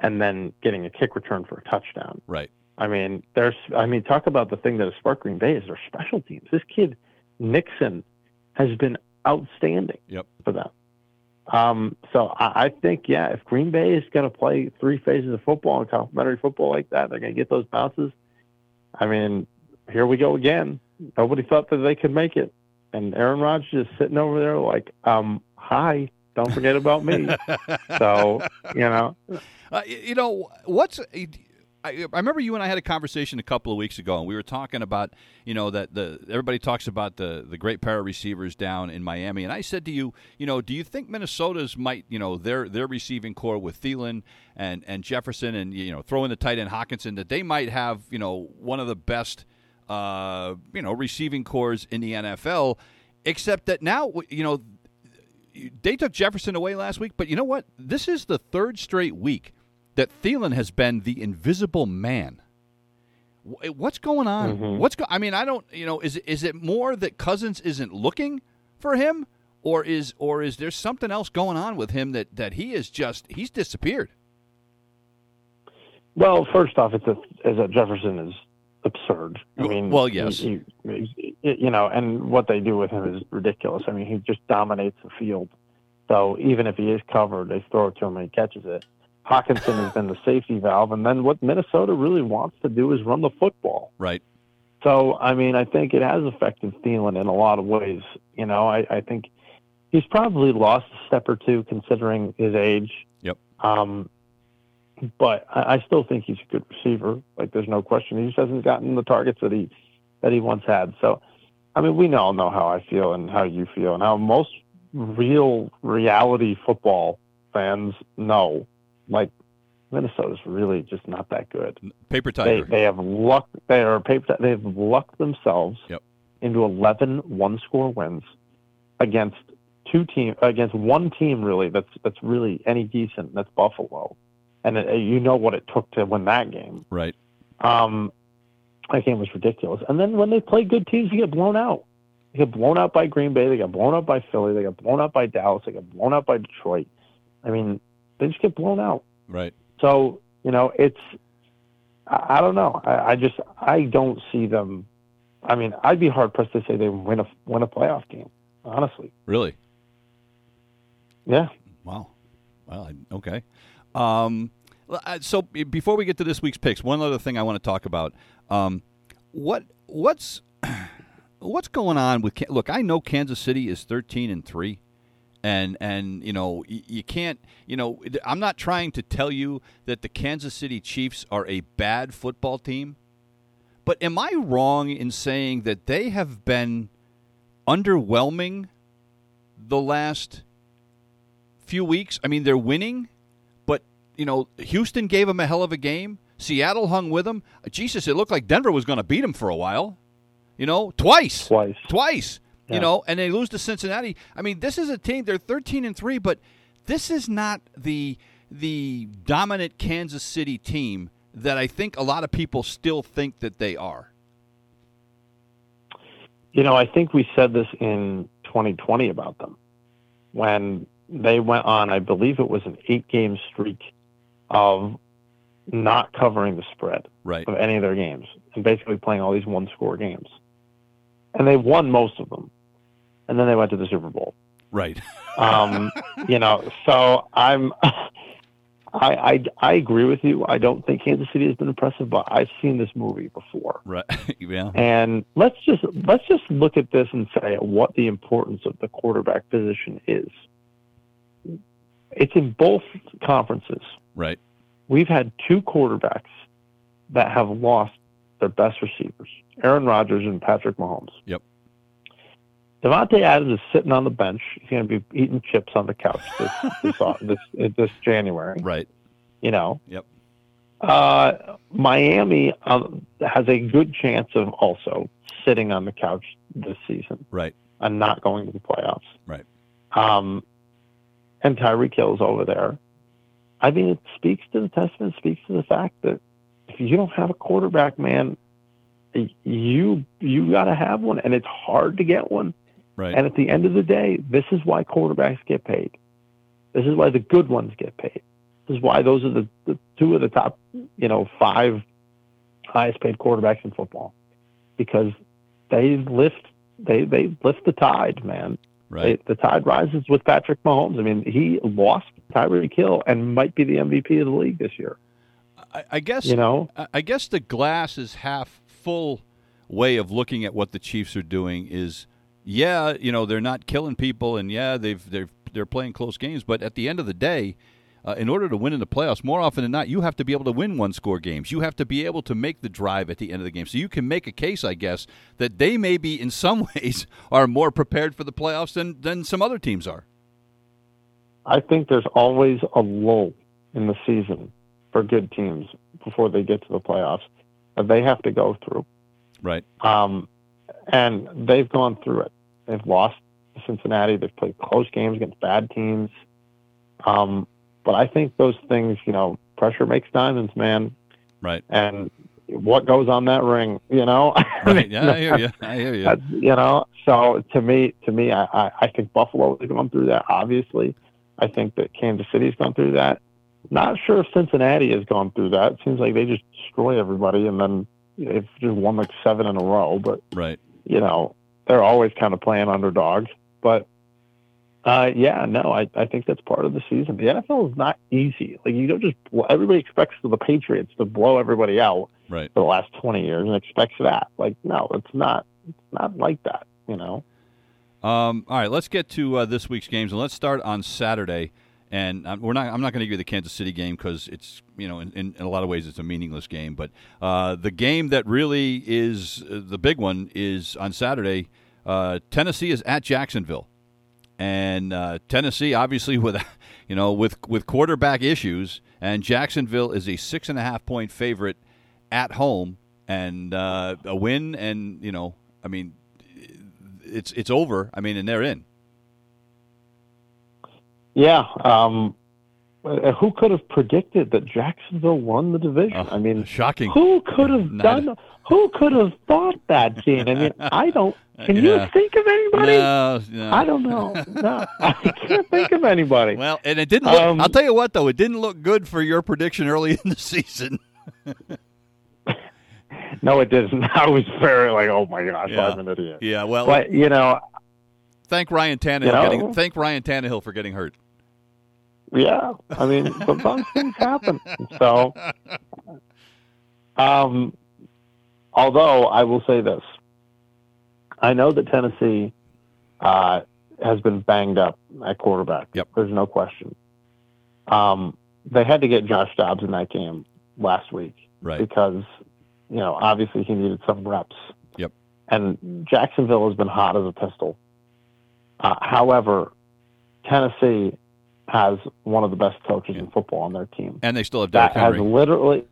and then getting a kick return for a touchdown. Right. I mean, there's, I mean, talk about the thing that has sparked Green Bay is their special teams. This kid Nixon has been outstanding Yep. for them. Um, so I, I think, yeah, if Green Bay is going to play three phases of football and complementary football like that, they're going to get those bounces. I mean, here we go again. Nobody thought that they could make it, and Aaron Rodgers is sitting over there like, um, "Hi, don't forget about me." so you know, Uh, you know what's I, I remember you and I had a conversation a couple of weeks ago, and we were talking about you know that the everybody talks about the the great para receivers down in Miami, and I said to you, you know, do you think Minnesota's might you know their their receiving corps with Thielen and and Jefferson and you know throwing the tight end Hockenson that they might have you know one of the best uh, you know receiving corps in the NFL, except that now you know they took Jefferson away last week, but you know what? This is the third straight week that Thielen has been the invisible man. What's going on? Mhm. What's go- I mean, I don't. You know, is it- is it more that Cousins isn't looking for him, or is or is there something else going on with him that that he is just he's disappeared? Well, first off, it's a, is that Jefferson is absurd. I Well- mean, well, yes. he- he- you know, and what they do with him is ridiculous. I mean, he just dominates the field. So even if he is covered, they throw it to him and he catches it. Hockenson has been the safety valve, and then what Minnesota really wants to do is run the football. Right. So, I mean, I think it has affected Thielen in a lot of ways. You know, I, I think he's probably lost a step or two considering his age. Yep. Um, but I, I still think he's a good receiver. Like, there's no question. He just hasn't gotten the targets that he that he once had. So, I mean, we all know how I feel and how you feel and how most real reality football fans know. Like, Minnesota's really just not that good Paper they tiger. they have luck they are paper they've lucked themselves Yep. into 11 one score wins against two team against one team really that's that's really any decent that's Buffalo and it, you know what it took to win that game right. um that game was ridiculous and then when they play good teams they get blown out they get blown out by Green Bay they got blown out by Philly they got blown out by Dallas they got blown out by Detroit I mean they just get blown out Right. so you know, it's I, I don't know. I, I just I don't see them. I mean, I'd be hard pressed to say they win a win a playoff game. Honestly, Really. yeah. Wow. Well, okay. Um, so before we get to this week's picks, one other thing I want to talk about. Um, what what's what's going on with? Look, I know Kansas City is thirteen and three, and and you know you can't. You know, I'm not trying to tell you that the Kansas City Chiefs are a bad football team, but am I wrong in saying that they have been underwhelming the last few weeks. I mean, they're winning, but you know, Houston gave them a hell of a game. Seattle hung with them. Jesus, it looked like Denver was going to beat them for a while. You know, twice, Twice. twice. You know, and they lose to Cincinnati. I mean, this is a team. They're thirteen and three, but this is not the the dominant Kansas City team that I think a lot of people still think that they are. You know, I think we said this in 2020 about them when they went on. I believe it was an eight game streak of not covering the spread. Right. of any of their games and basically playing all these one score games. And they won most of them. And then they went to the Super Bowl. Right. Um, you know, so I'm I, I I agree with you. I don't think Kansas City has been impressive, but I've seen this movie before. Right. yeah. And let's just let's just look at this and say what the importance of the quarterback position is. It's in both conferences Right. we've had two quarterbacks that have lost their best receivers, Aaron Rodgers and Patrick Mahomes. Yep. Davante Adams is sitting on the bench. He's going to be eating chips on the couch this this, this this January. Right. You know. Yep. Uh, Miami um, has a good chance of also sitting on the couch this season Right. and not going to the playoffs. Right. Um, and Tyreek Hill's over there. I mean, it speaks to the testament, speaks to the fact that if you don't have a quarterback, man, you you got to have one, and it's hard to get one. Right. And at the end of the day, this is why quarterbacks get paid. This is why the good ones get paid. This is why those are the, the two of the top, you know, five highest paid quarterbacks in football, because they lift they they lift the tide, man. Right. They, the tide rises with Patrick Mahomes. I mean, he lost Tyreek Hill and might be the MVP of the league this year. I, I guess You know, I- I guess the glass is half full way of looking at what the Chiefs are doing is yeah, you know, they're not killing people and yeah, they've they're they're playing close games, but at the end of the day, uh, in order to win in the playoffs, more often than not, you have to be able to win one score games. You have to be able to make the drive at the end of the game. So you can make a case, I guess, that they maybe in some ways are more prepared for the playoffs than, than some other teams are. I think there's always a lull in the season for good teams before they get to the playoffs that they have to go through. Right. Um, and they've gone through it. They've lost to Cincinnati. They've played close games against bad teams. Um, but I think those things, you know, pressure makes diamonds, man. Right. And what goes on that ring, you know? I Right. Yeah, I hear you. I hear you. you know, so to me, to me, I, I, I think Buffalo has gone through that. Obviously, I think that Kansas City's gone through that. Not sure if Cincinnati has gone through that. It seems like they just destroy everybody, and then they've just won like seven in a row. But Right. you know, they're always kind of playing underdogs. But uh, yeah, no, I, I think that's part of the season. The NFL is not easy. Like you don't just blow, everybody expects the Patriots to blow everybody out Right. for the last twenty years and expects that. Like no, it's not. It's not like that. You know. Um, all right, let's get to uh, this week's games, and let's start on Saturday. And we're not. I'm not going to give you the Kansas City game because it's you know in, in, in a lot of ways it's a meaningless game. But uh, the game that really is uh, the big one is on Saturday. Uh, Tennessee is at Jacksonville, and uh, Tennessee obviously with you know with with quarterback issues, and Jacksonville is a six and a half point favorite at home, and uh, a win, and you know I mean it's it's over. I mean, and they're in. Yeah. Um, uh, who could have predicted that Jacksonville won the division? Oh, I mean, shocking. who could have Not- done? Who could have thought that, Gene? I mean, I don't. Can Yeah. you think of anybody? No, no. I don't know. No, I can't think of anybody. Well, and it didn't. Look, Um, I'll tell you what, though, it didn't look good for your prediction early in the season. No, it didn't. I was very like, oh my gosh, Yeah. I'm an idiot. Yeah, well, But you know, thank Ryan Tannehill. You know? getting, thank Ryan Tannehill for getting hurt. Yeah. I mean, sometimes things happen. So, um, although I will say this, I know that Tennessee uh, has been banged up at quarterback. Yep. There's no question. Um, they had to get Josh Dobbs in that game last week. Right. because you know obviously he needed some reps. Yep. And Jacksonville has been hot as a pistol. Uh, however, Tennessee has one of the best coaches in football on their team. And they still have Derrick That has Henry. literally,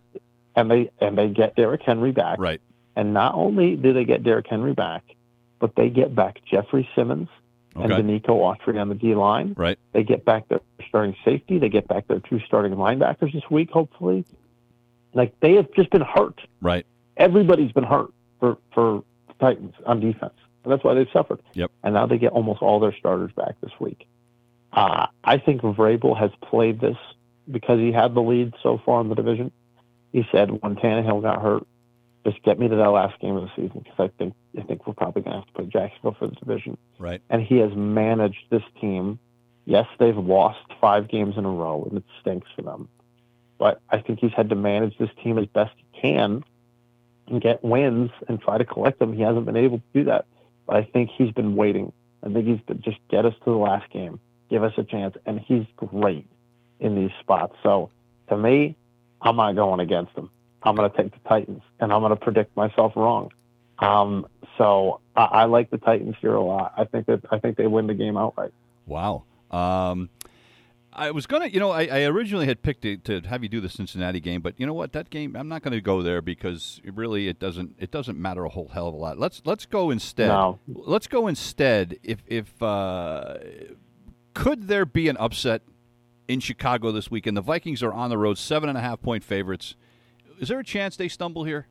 and they and they get Derrick Henry back. Right. And not only do they get Derrick Henry back, but they get back Jeffrey Simmons and Okay. Denico Autry on the D line. Right. They get back their starting safety. They get back their two starting linebackers this week, hopefully. Like they have just been hurt. Right. Everybody's been hurt for for the Titans on defense, and that's why they've suffered. Yep. And now they get almost all their starters back this week. Uh, I think Vrabel has played this because he had the lead so far in the division. He said when Tannehill got hurt, just get me to that last game of the season because I think I think we're probably going to have to play Jacksonville for the division Right. and he has managed this team. Yes, they've lost five games in a row, and it stinks for them. But I think he's had to manage this team as best he can and get wins and try to collect them. He hasn't been able to do that. But I think he's been waiting. I think he's been just get us to the last game, give us a chance, and he's great in these spots. So to me, I'm not going against him. I'm going to take the Titans, and I'm going to predict myself wrong. Um, so I, I like the Titans here a lot. I think that I think they win the game outright. Wow. Um, I was gonna, you know, I, I originally had picked it to have you do the Cincinnati game, but you know what? That game, I'm not going to go there because it really it doesn't it doesn't matter a whole hell of a lot. Let's let's go instead. No. Let's go instead. If if uh, could there be an upset in Chicago this weekend? The Vikings are on the road, seven and a half point favorites. Is there a chance they stumble here?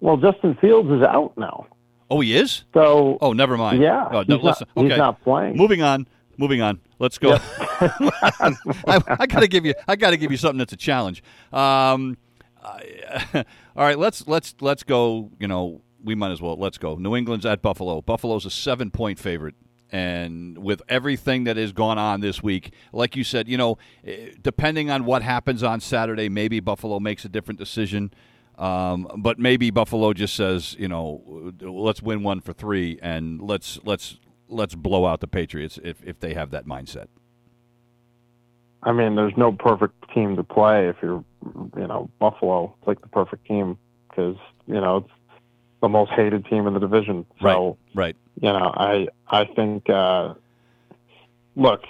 Well, Justin Fields is out now. Oh, he is. So Oh, never mind. yeah, Oh, he's, no, not, listen. he's not playing. Moving on. Moving on. Let's go. I, I got to give you. I got to give you something that's a challenge. Um, I- all right. Let's let's let's go. You know, we might as well. Let's go. New England's at Buffalo. Buffalo's a seven point favorite. And with everything that has gone on this week, like you said, you know, eh, depending on what happens on Saturday, maybe Buffalo makes a different decision. Um, but maybe Buffalo just says, you know, let's win one for three and let's let's let's blow out the Patriots if if they have that mindset. I mean, there's no perfect team to play if you're, you know, Buffalo. It's like the perfect team because you know it's the most hated team in the division. So Right. you know, I I think uh, look,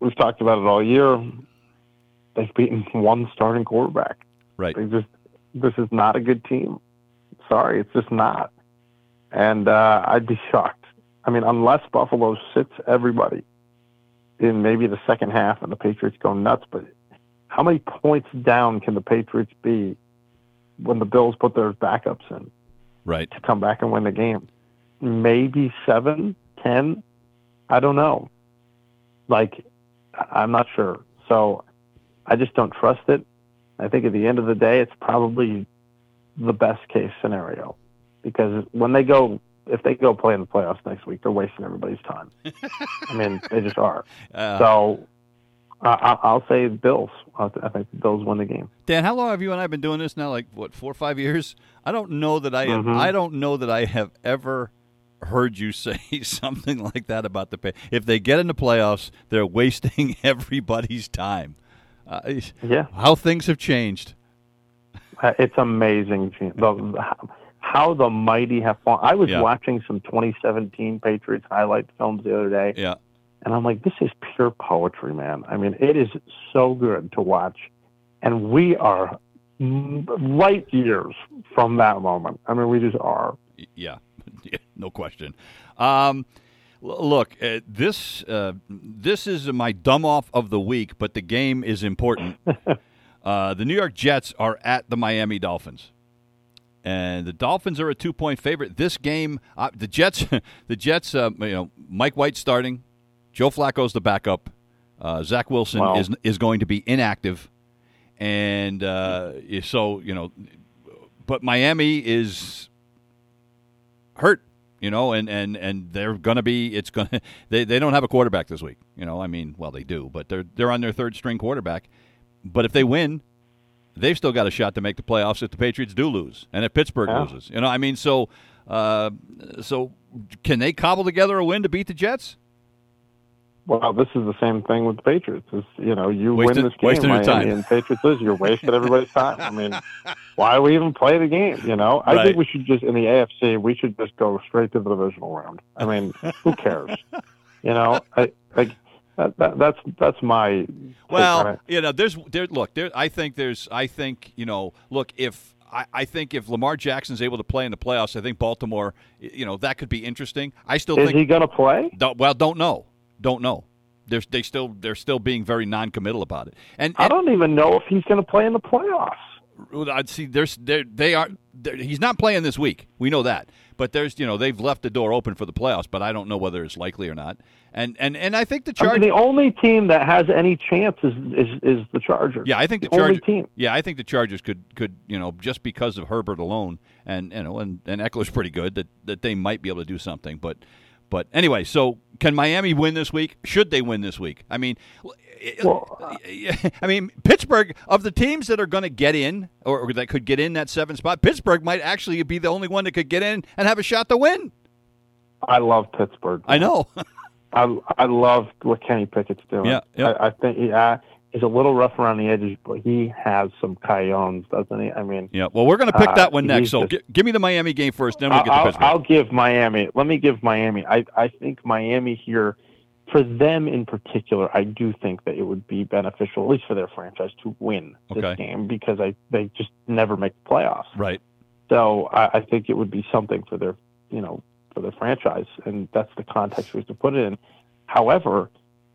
we've talked about it all year. They've beaten one starting quarterback. Right. They just this is not a good team. Sorry, it's just not. And uh, I'd be shocked. I mean, unless Buffalo sits everybody in maybe the second half and the Patriots go nuts, but how many points down can the Patriots be when the Bills put their backups in? Right. to come back and win the game. Maybe seven, ten, I don't know. Like, I'm not sure. So I just don't trust it. I think at the end of the day, it's probably the best case scenario because when they go, if they go play in the playoffs next week, they're wasting everybody's time. I mean, they just are. Uh, So I I- I'll say Bills. I'll- think the Bills win the game. Dan, how long have you and I been doing this now? Like what, four or five years? I don't know that I have, Mhm. I don't know that I have ever heard you say something like that about the pay. If they get in the playoffs, they're wasting everybody's time. Uh, Yeah. how things have changed. Uh, It's amazing the, how the mighty have fallen. I was Yeah. watching some 2017 Patriots highlight films the other day, Yeah. And I'm like, this is pure poetry, man. I mean, it is so good to watch, and we are light years from that moment. I mean, we just are. Yeah, Yeah, no question. Um, look, uh, this uh, this is my dumb off of the week, but the game is important. uh, the New York Jets are at the Miami Dolphins, and the Dolphins are a two point favorite. This game, uh, the Jets, the Jets, uh, you know, Mike White starting, Joe Flacco's the backup, uh, Zach Wilson Wow. is is going to be inactive, and uh, so you know, but Miami is hurt, you know, and, and, and they're gonna be it's gonna they, they don't have a quarterback this week. You know, I mean, well they do, but they're they're on their third string quarterback. But if they win, they've still got a shot to make the playoffs if the Patriots do lose. And if Pittsburgh Yeah. loses. You know, I mean so uh, so can they cobble together a win to beat the Jets? Well, this is the same thing with the Patriots. Is you know, you Wasted- win this game, wasting your Miami, time. and Patriots lose, you're wasting everybody's time. I mean, why do we even play the game? You know, I Right. think we should just in the AFC, we should just go straight to the divisional round. I mean, who cares? You know, I like that, that, that's that's my Well, you know, there's there. Look, there. I think there's. I think you know. Look, if I, I think if Lamar Jackson's able to play in the playoffs, I think Baltimore. You know, that could be interesting. I still Is think. he going to play? don't, well, don't know. Don't know. They're they still they're still being very non-committal about it. And, I don't even know if he's going to play in the playoffs. I'd see there's they're, they are they're, he's not playing this week. We know that. But there's you know they've left the door open for the playoffs, but I don't know whether it's likely or not. And and and I think the I mean, Chargers. the only team that has any chance is is, is the Chargers. Yeah, I think the, the only Chargers. team. Yeah, I think the Chargers could could you know just because of Herbert alone, and you know, and and Ekeler's pretty good that that they might be able to do something. But but anyway, so can Miami win this week? Should they win this week? I mean, Well, I mean Pittsburgh of the teams that are going to get in or, that could get in that seven spot, Pittsburgh might actually be the only one that could get in and have a shot to win. I love Pittsburgh. I know. I I love what Kenny Pickett's doing. Yeah, yeah. I, I think he uh, he's a little rough around the edges, but he has some cojones, doesn't he? I mean, yeah. Well, we're going to pick Uh, that one next. So just- gi- give me the Miami game first, then we'll I'll, get I'll, Pittsburgh. I'll give Miami. Let me give Miami. I I think Miami here, for them in particular, I do think that it would be beneficial, at least for their franchise, to win this Okay. game because I they just never make the playoffs. right. So I, I think it would be something for their, you know, for their franchise, and that's the context we have to put it in. However,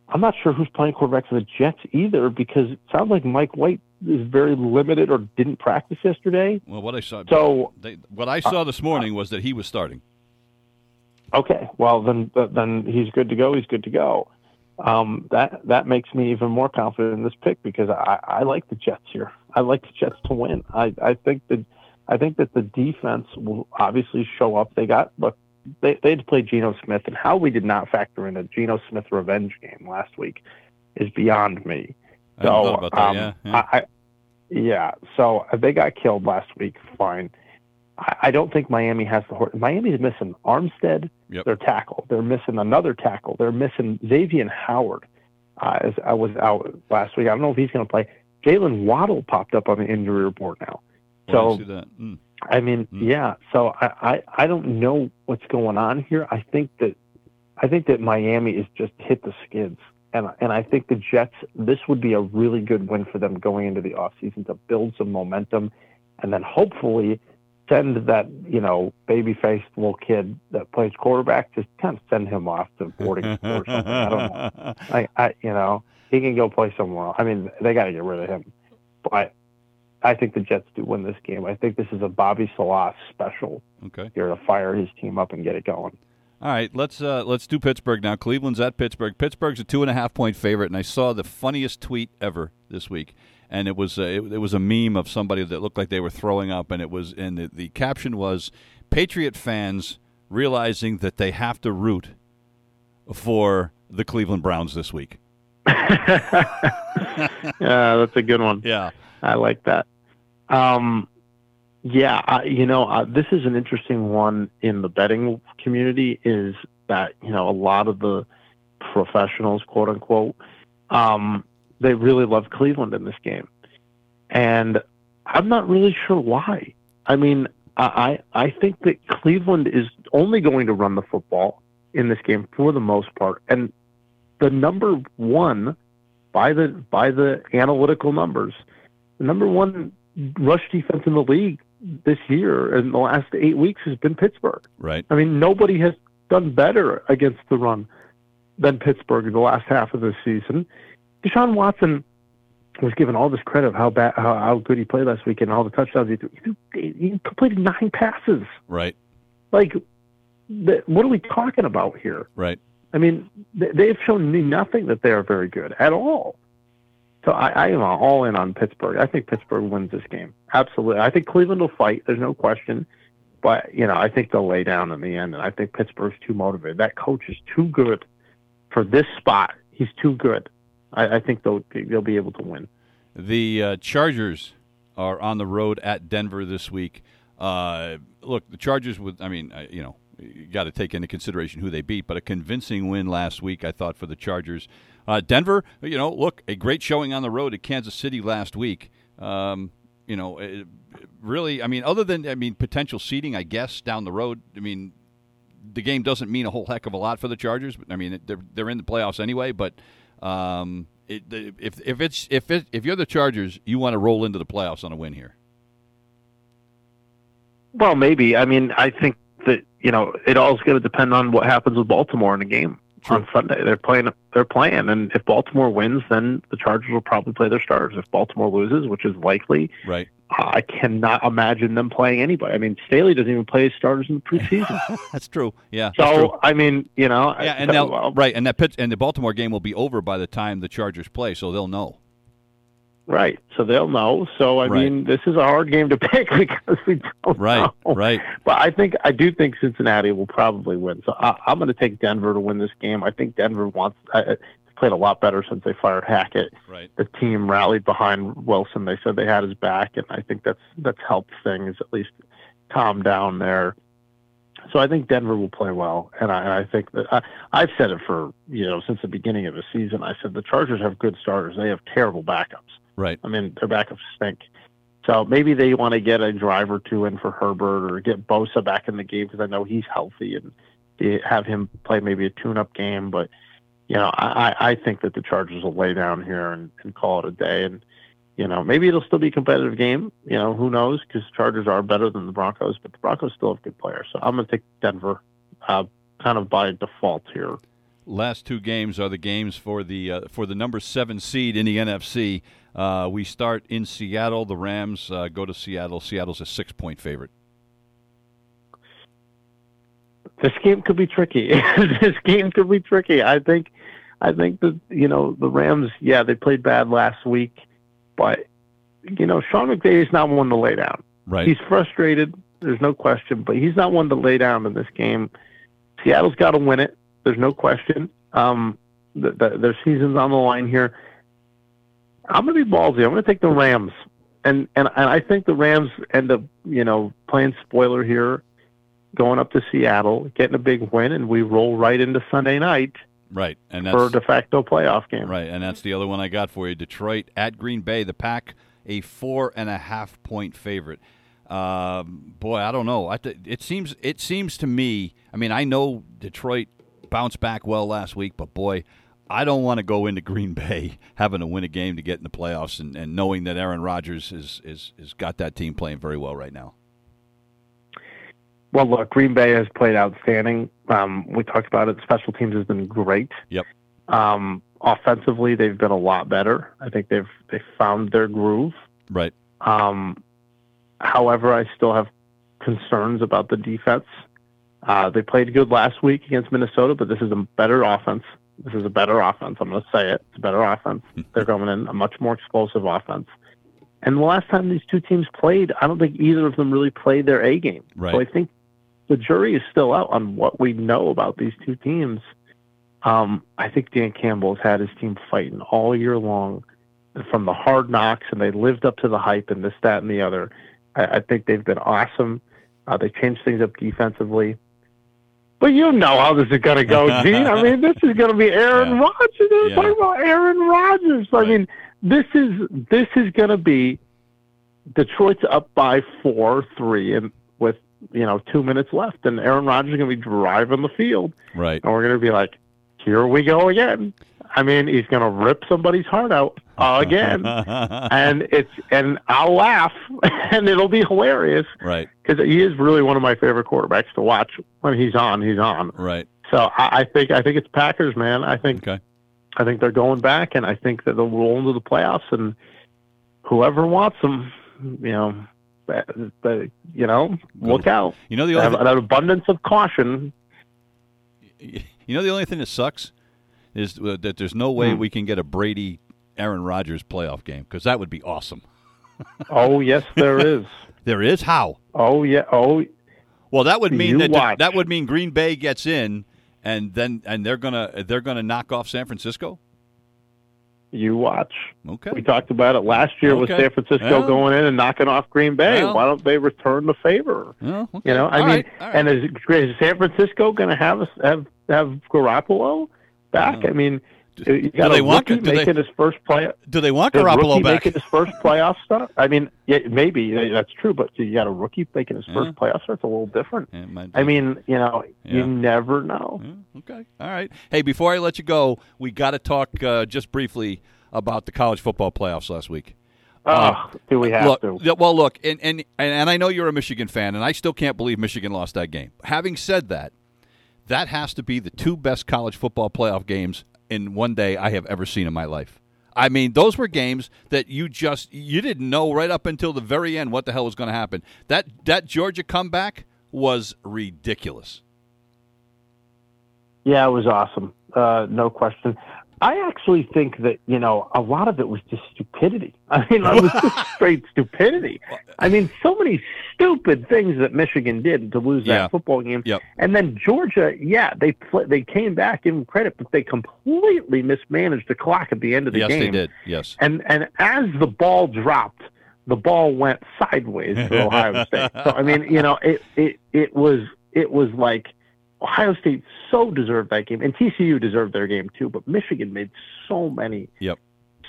I'm not sure who's playing quarterback for the Jets either because it sounds like Mike White is very limited or didn't practice yesterday. Well, what I saw, So they, what I saw this morning was that he was starting. okay, well then then he's good to go. He's good to go. Um, that that makes me even more confident in this pick because I, I like the Jets here. I like the Jets to win. I, I think that I think that the defense will obviously show up. They got look they they had to play Geno Smith and how we did not factor in a Geno Smith revenge game last week is beyond me. I So, thought about that. um, yeah, yeah. I, I, yeah. So uh, they got killed last week. Fine. I, I don't think Miami has the horse. Miami's missing Armstead, Yep. their tackle. They're missing another tackle. They're missing Xavier Howard. Uh, as I was out last week. I don't know if he's going to play. Jaylen Waddle popped up on the injury report now. So see that. Mm. I mean, Hmm. yeah. So I, I I don't know what's going on here. I think that I think that Miami is just hit the skids, and and I think the Jets. This would be a really good win for them going into the offseason to build some momentum, and then hopefully send that you know baby faced little kid that plays quarterback just kind of send him off to boarding school or something. I don't know. I, I you know he can go play somewhere else. I mean they got to get rid of him, but I think the Jets do win this game. I think this is a Bobby Saleh special Okay. here to fire his team up and get it going. All right, let's uh, let's do Pittsburgh now. Cleveland's at Pittsburgh. Pittsburgh's a two and a half point favorite, and I saw the funniest tweet ever this week, and it was uh, it, it was a meme of somebody that looked like they were throwing up, and it was and the, the caption was Patriot fans realizing that they have to root for the Cleveland Browns this week. yeah, that's a good one. Yeah, I like that. Um, yeah, I, you know, uh, this is an interesting one in the betting community. Is that you know a lot of the professionals, quote unquote, um, they really love Cleveland in this game, and I'm not really sure why. I mean, I I think that Cleveland is only going to run the football in this game for the most part, and the number one by the by the analytical numbers, the number one rush defense in the league this year in the last eight weeks has been Pittsburgh. right. I mean, nobody has done better against the run than Pittsburgh in the last half of the season. Deshaun Watson was given all this credit of how bad, how, how good he played last week and all the touchdowns he threw. He, he completed nine passes. Right, Like, the, what are we talking about here? right. I mean, they- they've shown me nothing that they are very good at all. So I, I am all in on Pittsburgh. I think Pittsburgh wins this game. Absolutely. I think Cleveland will fight. There's no question. But, you know, I think they'll lay down in the end. And I think Pittsburgh's too motivated. That coach is too good for this spot. He's too good. I, I think they'll, they'll be able to win. The uh, Chargers are on the road at Denver this week. Uh, look, the Chargers would. I mean, uh, you know, you got to take into consideration who they beat, but a convincing win last week, I thought, for the Chargers. Uh, Denver, you know, look, a great showing on the road at Kansas City last week. Um, you know, it, really, I mean, other than I mean potential seeding, I guess down the road. I mean, the game doesn't mean a whole heck of a lot for the Chargers. But, I mean, they're they're in the playoffs anyway. But um, it, if if it's if it, if you're the Chargers, you want to roll into the playoffs on a win here. Well, maybe. I mean, I think that, you know, it all's going to depend on what happens with Baltimore in the game. True. on Sunday. They're playing. They're playing, and if Baltimore wins, then the Chargers will probably play their starters. If Baltimore loses, which is likely, Right. I cannot imagine them playing anybody. I mean, Staley doesn't even play his starters in the preseason. That's true. Yeah. that's true. so I mean, you know, Yeah, and they'll well, right, and that pitch and the Baltimore game will be over by the time the Chargers play, so they'll know. Right. So they'll know. So I Right. mean, this is a hard game to pick because we don't Right, know. right. But I think I do think Cincinnati will probably win. So I, I'm going to take Denver to win this game. I think Denver wants. I- played a lot better since they fired Hackett. Right. the team rallied behind Wilson. They said they had his back, and I think that's that's helped things at least calm down there. So I think Denver will play well, and I, and I think that I, I've said it for you know since the beginning of the season. I said the Chargers have good starters. They have terrible backups. Right. I mean their backups stink. So maybe they want to get a drive or two in for Herbert or get Bosa back in the game because I know he's healthy and have him play maybe a tune-up game, but you know, I, I I think that the Chargers will lay down here and, and call it a day. And, you know, maybe it'll still be a competitive game. You know, who knows? Because Chargers are better than the Broncos, but the Broncos still have good players. So I'm going to take Denver uh, kind of by default here. last two games are the games for the uh, for the number seven seed in the NFC. Uh, we start in Seattle. The Rams uh, go to Seattle. Seattle's a six point favorite. This game could be tricky. this game could be tricky. I think. I think that you know the Rams. Yeah, they played bad last week, but you know Sean McVay is not one to lay down. Right. He's frustrated. There's no question, but he's not one to lay down in this game. Seattle's got to win it. There's no question. Um, the, the, their season's on the line here. I'm going to be ballsy. I'm going to take the Rams, and and and I think the Rams end up, you know, playing spoiler here, going up to Seattle, getting a big win, and we roll right into Sunday night Right, and for a de facto playoff game. right, and that's the other one I got for you. Detroit at Green Bay. The Pack a four and a half point favorite. Um, boy, I don't know. I th- it seems it seems to me. I mean, I know Detroit bounced back well last week, but boy, I don't want to go into Green Bay having to win a game to get in the playoffs, and, and knowing that Aaron Rodgers is is is got that team playing very well right now. Well, look, Green Bay has played outstanding. Um, we talked about it. Special teams has been great. Yep. Um, offensively, they've been a lot better. I think they've they found their groove. Right. Um, however, I still have concerns about the defense. Uh, they played good last week against Minnesota, but this is a better offense. This is a better offense. I'm going to say it. It's a better offense. They're coming in a much more explosive offense. And the last time these two teams played, I don't think either of them really played their A game. Right. So I think the jury is still out on what we know about these two teams. Um, I think Dan Campbell has had his team fighting all year long from the hard knocks, and they lived up to the hype and this, that, and the other. I, I think they've been awesome. Uh, they changed things up defensively. But you know how this is going to go, Gene. I mean, this is going to be Aaron Yeah. Rodgers. We're Yeah. talking about Aaron Rodgers. I mean, this is this is going to be Detroit's up by four, three, and with you know two minutes left, and Aaron Rodgers is going to be driving the field, Right. and we're going to be like, "Here we go again." I mean, he's going to rip somebody's heart out again, and it's and I'll laugh, and it'll be hilarious right. because he is really one of my favorite quarterbacks to watch. When he's on, he's on. Right. So I, I think I think it's Packers, man. I think Okay. I think they're going back, and I think that they'll roll into the playoffs, and whoever wants them, you know, you know, look out. You know the Have only an abundance of caution. you know the only thing that sucks is uh, that there's no way Hmm. we can get a Brady Aaron Rodgers playoff game because that would be awesome. Oh yes, there is. There is how. Oh yeah. Oh Well, that would mean that watch. that would mean Green Bay gets in, and then and they're gonna they're gonna knock off San Francisco. you watch. Okay. We talked about it last year with San Francisco Well. going in and knocking off Green Bay. Well. Why don't they return the favor? Well, okay. You know, I All mean, right, and is, is San Francisco going to have have have Garoppolo back? I mean, uh, you got they a want- do they- making his first play. do they want Garoppolo back? making his first playoff start? I mean, yeah, maybe that's true, but you got a rookie making his first Yeah. playoff start. It's a little different. I mean, you know, Yeah. you never know. Yeah, okay. All right. Hey, before I let you go, we got to talk uh, just briefly about the college football playoffs last week. Oh, do we have look, to? well, look, and and and I know you're a Michigan fan, and I still can't believe Michigan lost that game. Having said that, that has to be the two best college football playoff games in one day I have ever seen in my life. I mean, those were games that you just you didn't know right up until the very end what the hell was going to happen. That that Georgia comeback was ridiculous. Yeah, it was awesome. Uh, no question. I actually think that you know a lot of it was just stupidity. I mean, it was just straight stupidity. I mean, so many stupid things that Michigan did to lose Yeah. that football game. Yep. And then Georgia, yeah, they pl- they came back, give them credit, but they completely mismanaged the clock at the end of the yes, game. Yes, they did. Yes. And and as the ball dropped, the ball went sideways for Ohio State. So I mean, you know, it it it was it was like Ohio State so deserved that game, and TCU deserved their game too. But Michigan made so many, Yep.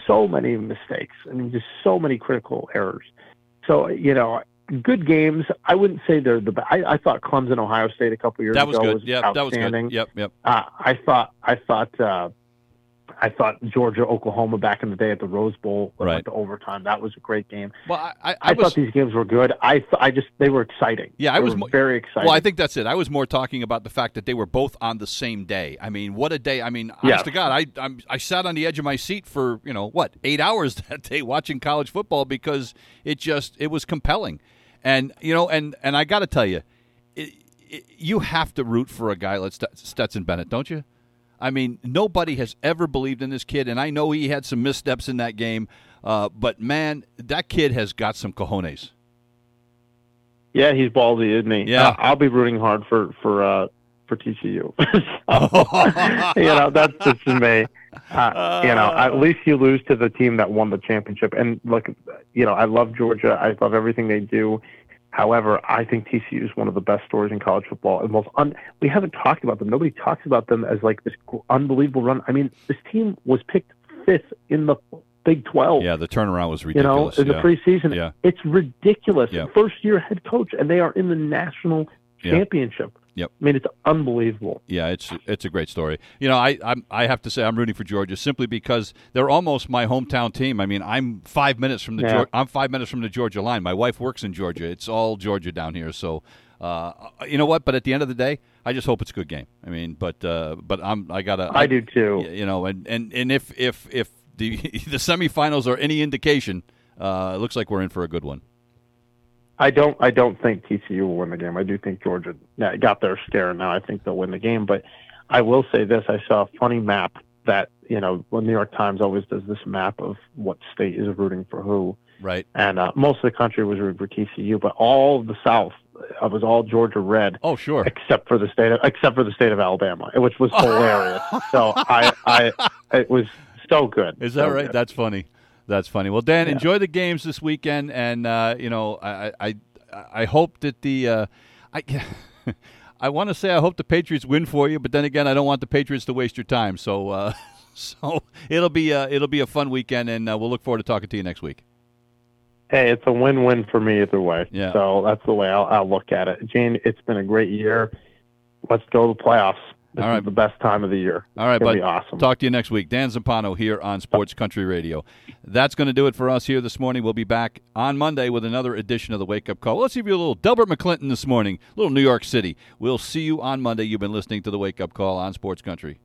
so many mistakes. I mean, just so many critical errors. So you know, good games. I wouldn't say they're the. I, I thought Clemson, Ohio State a couple years That was ago good. was Yep, that was outstanding. good. Yep, yep. Uh, I thought I thought uh, I thought Georgia Oklahoma back in the day at the Rose Bowl Right. went to overtime. That was a great game. Well, I, I, I, I was thought these games were good. I th- I just they were exciting. Yeah, I They was were mo- very excited. Well, I think that's it. I was more talking about the fact that they were both on the same day. I mean, what a day! I mean, honest to God, I I'm, I sat on the edge of my seat for you know what eight hours that day watching college football because it just it was compelling, and you know, and and I got to tell you, it, it, you have to root for a guy like Stetson Bennett, don't you? I mean, nobody has ever believed in this kid, and I know he had some missteps in that game, uh, but man, that kid has got some cojones. yeah, he's ballsy, isn't he? Yeah. Uh, I'll be rooting hard for for uh, for TCU. So, you know, that's just me. Uh, you know, at least you lose to the team that won the championship. And look, you know, I love Georgia. I love everything they do. However, I think TCU is one of the best stories in college football. And most un- we haven't talked about them. Nobody talks about them as like this unbelievable run. I mean, this team was picked fifth in the Big Twelve. Yeah, the turnaround was You know, ridiculous. in the preseason, Yeah. it's ridiculous. Yeah. First year head coach, and they are in the national championship. Yep. I mean, it's unbelievable. Yeah, it's it's a great story. You know, I I'm, I have to say I'm rooting for Georgia simply because they're almost my hometown team. I mean, I'm five minutes from the Yeah. Geor- I'm five minutes from the Georgia line. My wife works in Georgia. It's all Georgia down here. So, uh, you know what? But at the end of the day, I just hope it's a good game. I mean, but uh, but I'm I gotta I do too. You know, and and and if if if the the semifinals are any indication, uh, it looks like we're in for a good one. I don't. I don't think TCU will win the game. I do think Georgia got their scare. Now I think they'll win the game. But I will say this: I saw a funny map that you know, the New York Times always does this map of what state is rooting for who, Right. and uh, most of the country was rooting for TCU, but all of the South uh, was all Georgia red. Oh, sure. except for the state of except for the state of Alabama, which was hilarious. so I, I, it was so good. Is that So right? good. That's funny. That's funny. Well, Dan, Yeah. enjoy the games this weekend, and uh, you know, I, I, I hope that the, uh, I, I want to say I hope the Patriots win for you, but then again, I don't want the Patriots to waste your time. So, uh, so it'll be, uh, it'll be a fun weekend, and uh, we'll look forward to talking to you next week. Hey, it's a win-win for me either way. Yeah. So that's the way I'll, I'll look at it. Gene, it's been a great year. Let's go to the playoffs. This All right. the best time of the year. All right, be awesome. Talk to you next week. Dan Zampano here on Sports Country Radio. That's going to do it for us here this morning. We'll be back on Monday with another edition of the Wake Up Call. Let's give you a little Delbert McClinton this morning, a little New York City. We'll see you on Monday. You've been listening to the Wake Up Call on Sports Country.